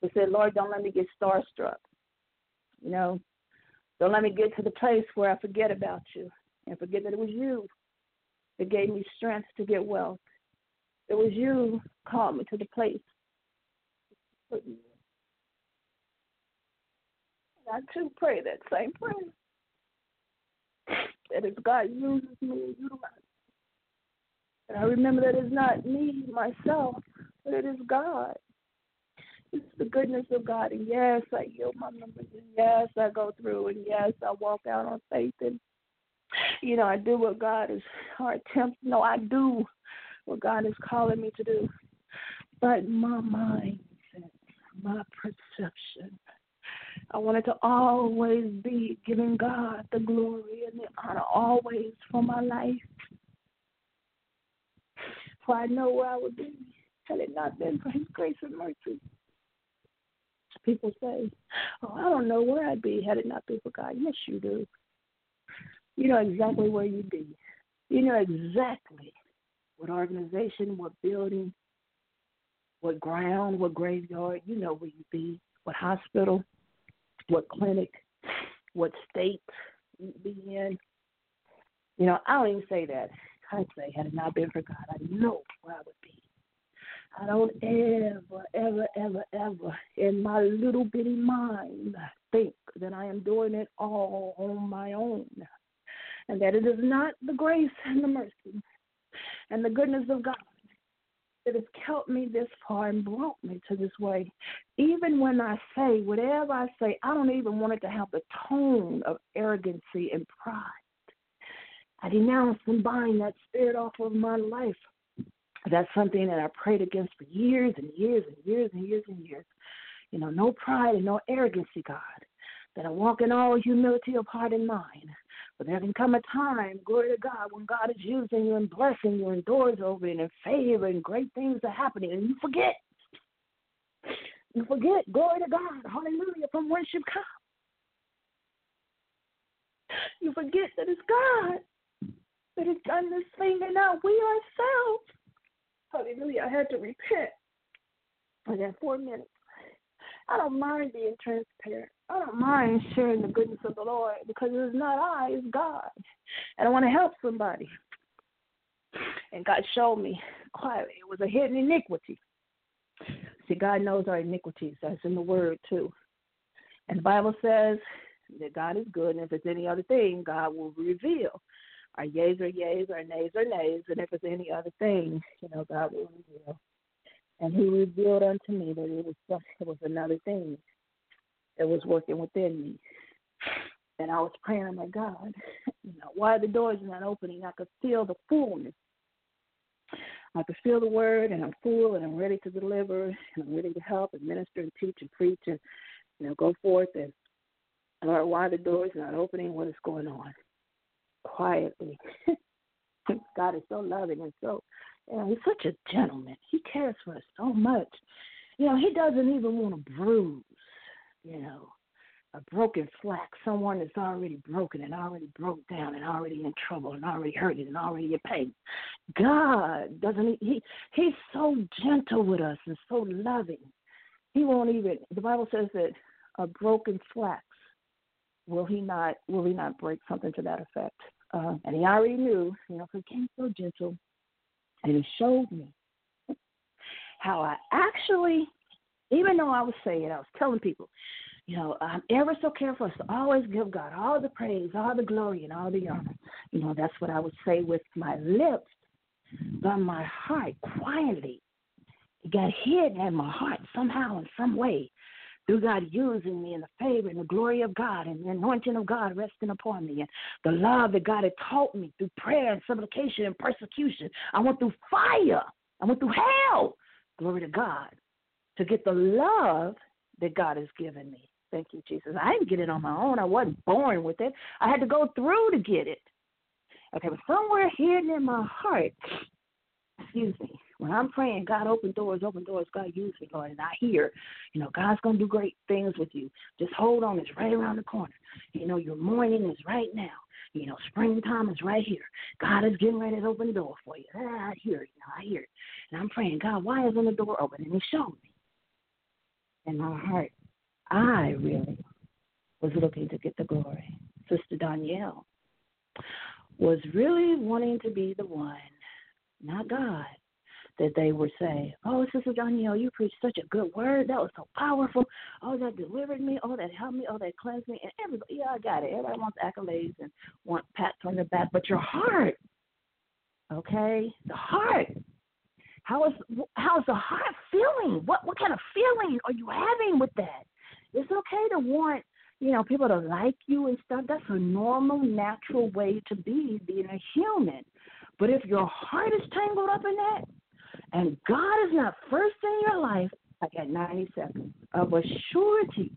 he said, Lord, don't let me get starstruck. You know, don't let me get to the place where I forget about you and forget that it was you that gave me strength to get wealth. It was you called me to the place. I too pray that same prayer. That as God uses me utilizes and I remember that it's not me, myself, but it is God. It's the goodness of God. And yes, I yield my members. And yes, I go through. And yes, I walk out on faith. And, you know, I do what God is, or attempt. No, I do what God is calling me to do. But my mindset, my perception, I wanted to always be giving God the glory and the honor always for my life for I know where I would be had it not been for <laughs> His grace and mercy. People say, Oh, I don't know where I'd be had it not been for God. Yes, you do. You know exactly where you'd be. You know exactly what organization, what building, what ground, what graveyard, you know where you'd be, what hospital, what clinic, what state you'd be in. You know, I don't even say that. I'd say, had it not been for God, I know where I would be. I don't ever, ever, ever, ever in my little bitty mind think that I am doing it all on my own. And that it is not the grace and the mercy and the goodness of God that has kept me this far and brought me to this way. Even when I say whatever I say, I don't even want it to have the tone of arrogancy and pride. I denounce and bind that spirit off of my life. That's something that I prayed against for years and years and years and years and years. You know, no pride and no arrogancy, God. That I walk in all humility of heart and mind. But there can come a time, glory to God, when God is using you and blessing you and doors opening and favor and great things are happening and you forget. You forget, glory to God, hallelujah, from whence you've come. You forget that it's God that has done this thing and not we ourselves. Hallelujah. I had to repent. I got four minutes. I don't mind being transparent. I don't mind sharing the goodness of the Lord because it's not I, it's God. And I want to help somebody. And God showed me quietly it was a hidden iniquity. See, God knows our iniquities. That's in the Word, too. And the Bible says that God is good, and if it's any other thing, God will reveal. Our yeas are yeas, our nays are nays, and if it's any other thing, you know, God will reveal. And He revealed unto me that it was <laughs> it was another thing that was working within me. And I was praying, my God, you know, why the doors not opening? I could feel the fullness. I could feel the word, and I'm full, and I'm ready to deliver, and I'm ready to help and minister and teach and preach and you know go forth and Lord, why the doors not opening? What is going on? Quietly. <laughs> God is so loving and so, you know, he's such a gentleman. He cares for us so much. You know, he doesn't even want to bruise, you know, a broken flax, someone that's already broken and already broke down and already in trouble and already hurting and already in pain. God doesn't he, he he's so gentle with us and so loving. He won't even the Bible says that a broken flax will he not will he not break something to that effect? Uh, and he already knew, you know, he came so gentle, and he showed me <laughs> how I actually, even though I was saying, I was telling people, you know, I'm ever so careful to always give God all the praise, all the glory, and all the honor. You know, that's what I would say with my lips, but my heart quietly it got hidden in my heart somehow in some way through God using me in the favor and the glory of God and the anointing of God resting upon me and the love that God had taught me through prayer and supplication and persecution. I went through fire. I went through hell. Glory to God. To get the love that God has given me. Thank you, Jesus. I didn't get it on my own. I wasn't born with it. I had to go through to get it. Okay, but somewhere hidden in my heart, excuse me, when I'm praying, God, open doors, open doors, God, use me, Lord. And I hear, you know, God's going to do great things with you. Just hold on. It's right around the corner. You know, your morning is right now. You know, springtime is right here. God is getting ready to open the door for you. Ah, I hear it. You know, I hear it. And I'm praying, God, why isn't the door open? And He showed me. In my heart, I really was looking to get the glory. Sister Doniele was really wanting to be the one, not God, that they would say, Oh, Sister Doniele, you preached such a good word. That was so powerful. Oh, that delivered me. Oh, that helped me. Oh, that cleansed me. And everybody, yeah, I got it. Everybody wants accolades and want pats on the back, but your heart, okay, the heart. How is how is the heart feeling? What what kind of feeling are you having with that? It's okay to want you know people to like you and stuff. That's a normal, natural way to be being a human. But if your heart is tangled up in that, and God is not first in your life, I got 90 seconds of a surety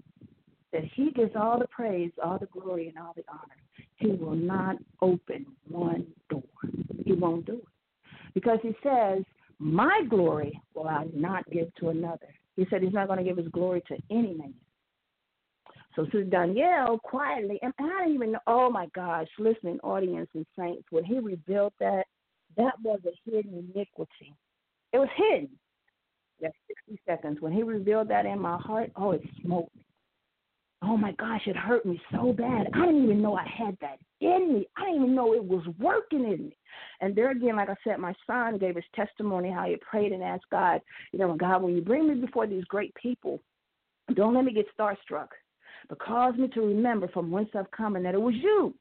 that He gets all the praise, all the glory, and all the honor. He will not open one door. He won't do it. Because He says, My glory will I not give to another. He said He's not going to give His glory to any man. So Sister Doniele quietly, and I didn't even know, oh my gosh, listening audience and saints, when he revealed that, that was a hidden iniquity. It was hidden. That 60 seconds. When he revealed that in my heart, oh, it smoked me. Oh my gosh, it hurt me so bad. I didn't even know I had that in me. I didn't even know it was working in me. And there again, like I said, my son gave his testimony how he prayed and asked God, you know, God, when you bring me before these great people, don't let me get starstruck, but cause me to remember from whence I've come and that it was you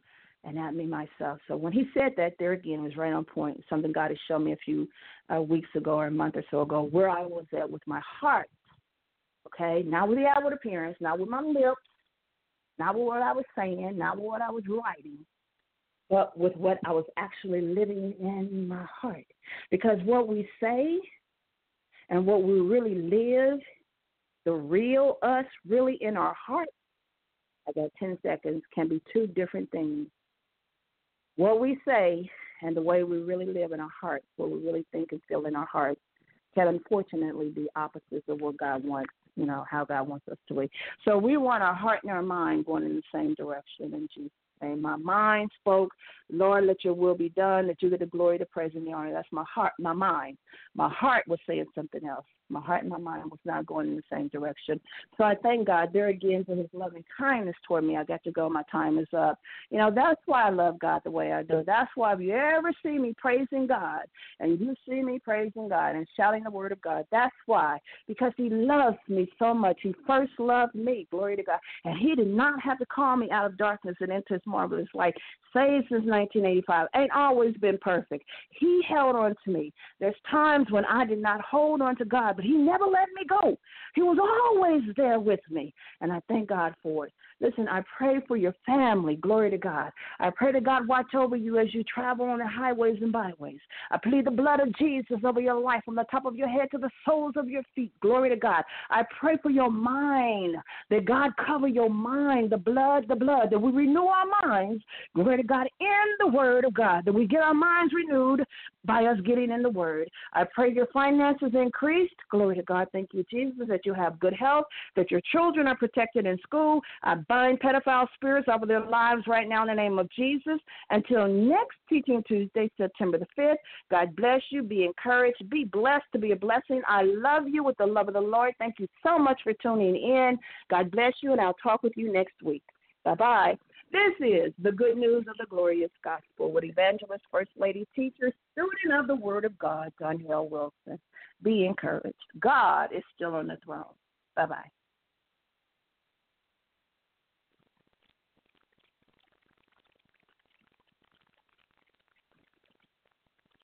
and not me myself. So when he said that, there again was right on point. Something God has shown me a few uh, weeks ago or a month or so ago, where I was at with my heart. Okay, not with the outward appearance, not with my lips, not with what I was saying, not with what I was writing, but with what I was actually living in my heart. Because what we say and what we really live, the real us really in our heart, I got 10 seconds, can be two different things what we say and the way we really live in our hearts, what we really think and feel in our hearts, can unfortunately be opposites of what God wants, you know, how God wants us to be. So we want our heart and our mind going in the same direction in Jesus' name. My mind spoke, Lord, let your will be done, that you get the glory, the praise, and the honor. That's my heart, my mind. My heart was saying something else. My heart and my mind was not going in the same direction. So I thank God there again for his loving kindness toward me. I got to go. My time is up. You know, that's why I love God the way I do. That's why if you ever see me praising God and you see me praising God and shouting the word of God, that's why. Because he loves me so much. He first loved me. Glory to God. And he did not have to call me out of darkness and into his marvelous light. Saved since 1985. Ain't always been perfect. He held on to me. There's times when I did not hold on to God, but He never let me go. He was always there with me, and I thank God for it. Listen, I pray for your family. Glory to God. I pray to God watch over you as you travel on the highways and byways. I plead the blood of Jesus over your life from the top of your head to the soles of your feet. Glory to God. I pray for your mind, that God cover your mind, the blood, the blood, that we renew our minds. Glory to God in the Word of God, that we get our minds renewed by us getting in the Word. I pray your finances increased. Glory to God. Thank you, Jesus, that you have good health, that your children are protected in school. I bind pedophile spirits over their lives right now in the name of Jesus. Until next Teaching Tuesday, September the 5th, God bless you. Be encouraged. Be blessed to be a blessing. I love you with the love of the Lord. Thank you so much for tuning in. God bless you, and I'll talk with you next week. Bye bye. This is the good news of the glorious gospel with evangelist, first lady, teacher, student of the word of God, Doniele Wilson. Be encouraged. God is still on the throne. Bye bye.